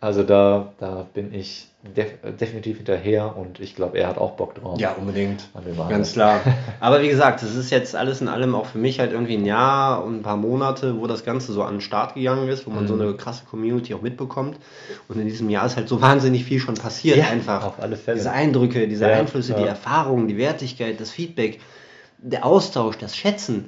Also da, da bin ich def definitiv hinterher und ich glaube, er hat auch Bock drauf. Ja, unbedingt. Ganz klar. Aber wie gesagt, es ist jetzt alles in allem auch für mich halt irgendwie ein Jahr und ein paar Monate, wo das Ganze so an den Start gegangen ist, wo man Mhm. so eine krasse Community auch mitbekommt. Und in diesem Jahr ist halt so wahnsinnig viel schon passiert Ja, einfach. auf alle Fälle. Diese Eindrücke, diese Ja, Einflüsse, die ja. Erfahrungen, die Wertigkeit, das Feedback, der Austausch, das Schätzen,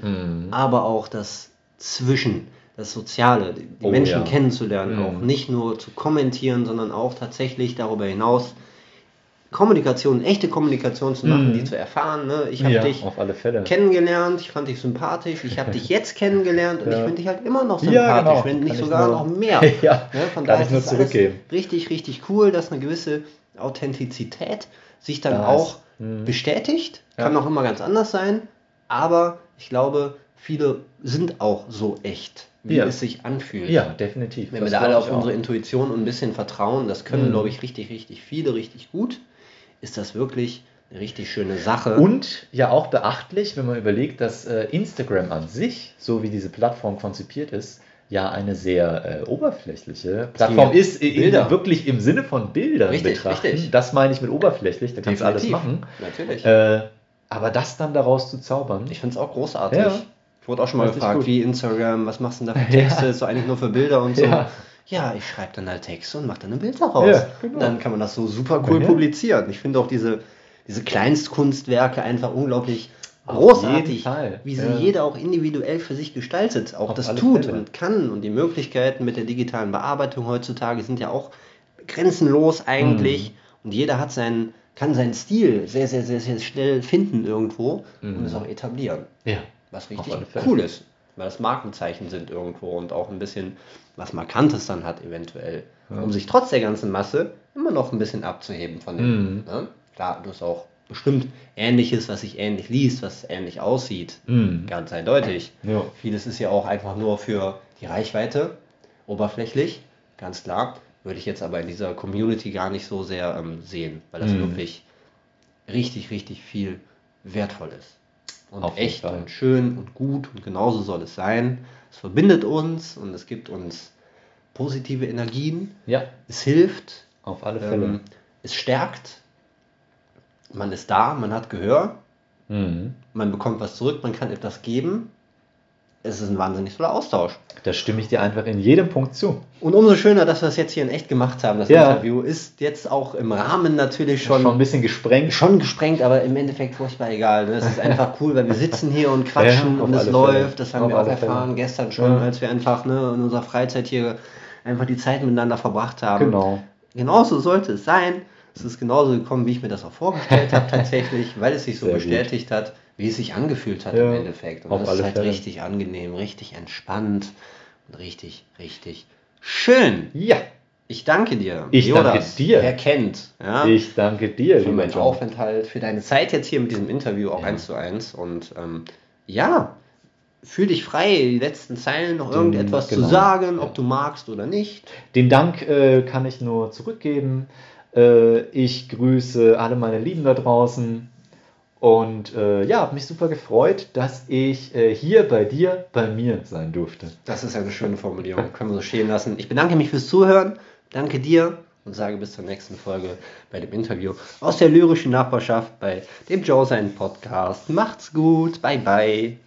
Mhm. aber auch das Zwischen, das Soziale, die, Oh, Menschen ja. kennenzulernen, Mhm. auch nicht nur zu kommentieren, sondern auch tatsächlich darüber hinaus Kommunikation, echte Kommunikation zu machen, Mhm. die zu erfahren. Ne? Ich habe ja, dich auf alle Fälle. kennengelernt, ich fand dich sympathisch, ich habe dich jetzt kennengelernt und Ja. ich finde dich halt immer noch Ja, sympathisch, genau. wenn nicht sogar nur- noch mehr. Ja, Ne? Von kann daher ich nur das zurückgeben. richtig, richtig cool, dass eine gewisse Authentizität sich dann Da auch mhm. bestätigt. Ja. Kann auch immer ganz anders sein, aber ich glaube, viele sind auch so echt, wie Ja. es sich anfühlt. Ja, definitiv. Wenn wir Das da alle auf auch. unsere Intuition und ein bisschen vertrauen, das können, Mhm. glaube ich, richtig, richtig viele richtig gut, ist das wirklich eine richtig schöne Sache. Und ja auch beachtlich, wenn man überlegt, dass äh, Instagram an sich, so wie diese Plattform konzipiert ist, ja eine sehr äh, oberflächliche Plattform ja ist, in, Bilder. wirklich im Sinne von Bildern Richtig, betrachten. richtig. Das meine ich mit oberflächlich, da kannst du alles machen. Natürlich. Äh, aber das dann daraus zu zaubern, Ich finde es auch großartig. Ja. Ich wurde auch schon mal Richtig gefragt, gut. wie Instagram, was machst du denn da für Ja. Texte? Ist so eigentlich nur für Bilder und so. Ja. Ja, ich schreibe dann halt Texte und mache dann ein Bild daraus. Ja, genau. Und dann kann man das so super cool Ja. publizieren. Ich finde auch diese, diese Kleinstkunstwerke einfach unglaublich Auf großartig, wie sie Ja. jeder auch individuell für sich gestaltet, auch Auf das tut Fälle. und kann. Und die Möglichkeiten mit der digitalen Bearbeitung heutzutage sind ja auch grenzenlos eigentlich. Mhm. Und jeder hat seinen, kann seinen Stil sehr, sehr, sehr, sehr schnell finden irgendwo und Mhm. es auch etablieren. ja, Was richtig cool ist, weil das Markenzeichen sind irgendwo und auch ein bisschen was Markantes dann hat eventuell, Ja. um sich trotz der ganzen Masse immer noch ein bisschen abzuheben von dem. Mhm. Ne? Klar, du hast auch bestimmt Ähnliches, was sich ähnlich liest, was ähnlich aussieht, Mhm. ganz eindeutig. Ja. Vieles ist ja auch einfach nur für die Reichweite, oberflächlich, ganz klar. Würde ich jetzt aber in dieser Community gar nicht so sehr ähm, sehen, weil das Mhm. wirklich richtig, richtig viel wertvoll ist. Und Auf echt und schön und gut und genauso soll es sein. Es verbindet uns und es gibt uns positive Energien. ja, Es hilft, auf alle Fälle. ähm, es stärkt. Man ist da, man hat Gehör, Mhm. man bekommt was zurück, man kann etwas geben. Es ist ein wahnsinnig toller Austausch. Da stimme ich dir einfach in jedem Punkt zu. Und umso schöner, dass wir es jetzt hier in echt gemacht haben. Das Ja. Interview ist jetzt auch im Rahmen natürlich schon, Schon ein bisschen gesprengt. schon gesprengt, aber im Endeffekt furchtbar egal. ne? Es ist einfach cool, weil wir sitzen hier und quatschen Ja, und es läuft. Fälle. Das haben Auf wir auch alle Fälle. erfahren gestern schon, Ja. als wir einfach ne, in unserer Freizeit hier einfach die Zeit miteinander verbracht haben. Genau. Genauso sollte es sein. Es ist genauso gekommen, wie ich mir das auch vorgestellt habe tatsächlich, weil es sich so Sehr gut. bestätigt hat, wie es sich angefühlt hat Ja, im Endeffekt. Und das ist halt Fälle. richtig angenehm, richtig entspannt und richtig, richtig schön. Ja, Ich danke dir. Ich danke dir. Wer kennt. Ja? ich danke dir, für meinen John. Aufenthalt, für deine Zeit jetzt hier mit diesem Interview auch Ja. eins zu eins. Und ähm, ja, fühl dich frei, die letzten Zeilen noch Den- irgendetwas genau. zu sagen, ob du magst oder nicht. Den Dank äh, kann ich nur zurückgeben. Äh, ich grüße alle meine Lieben da draußen. Und äh, ja, habe mich super gefreut, dass ich äh, hier bei dir, bei mir sein durfte. Das ist eine schöne Formulierung, können wir so stehen lassen. Ich bedanke mich fürs Zuhören, danke dir und sage bis zur nächsten Folge bei dem Interview aus der lyrischen Nachbarschaft bei dem Joe sein Podcast. Macht's gut, bye bye.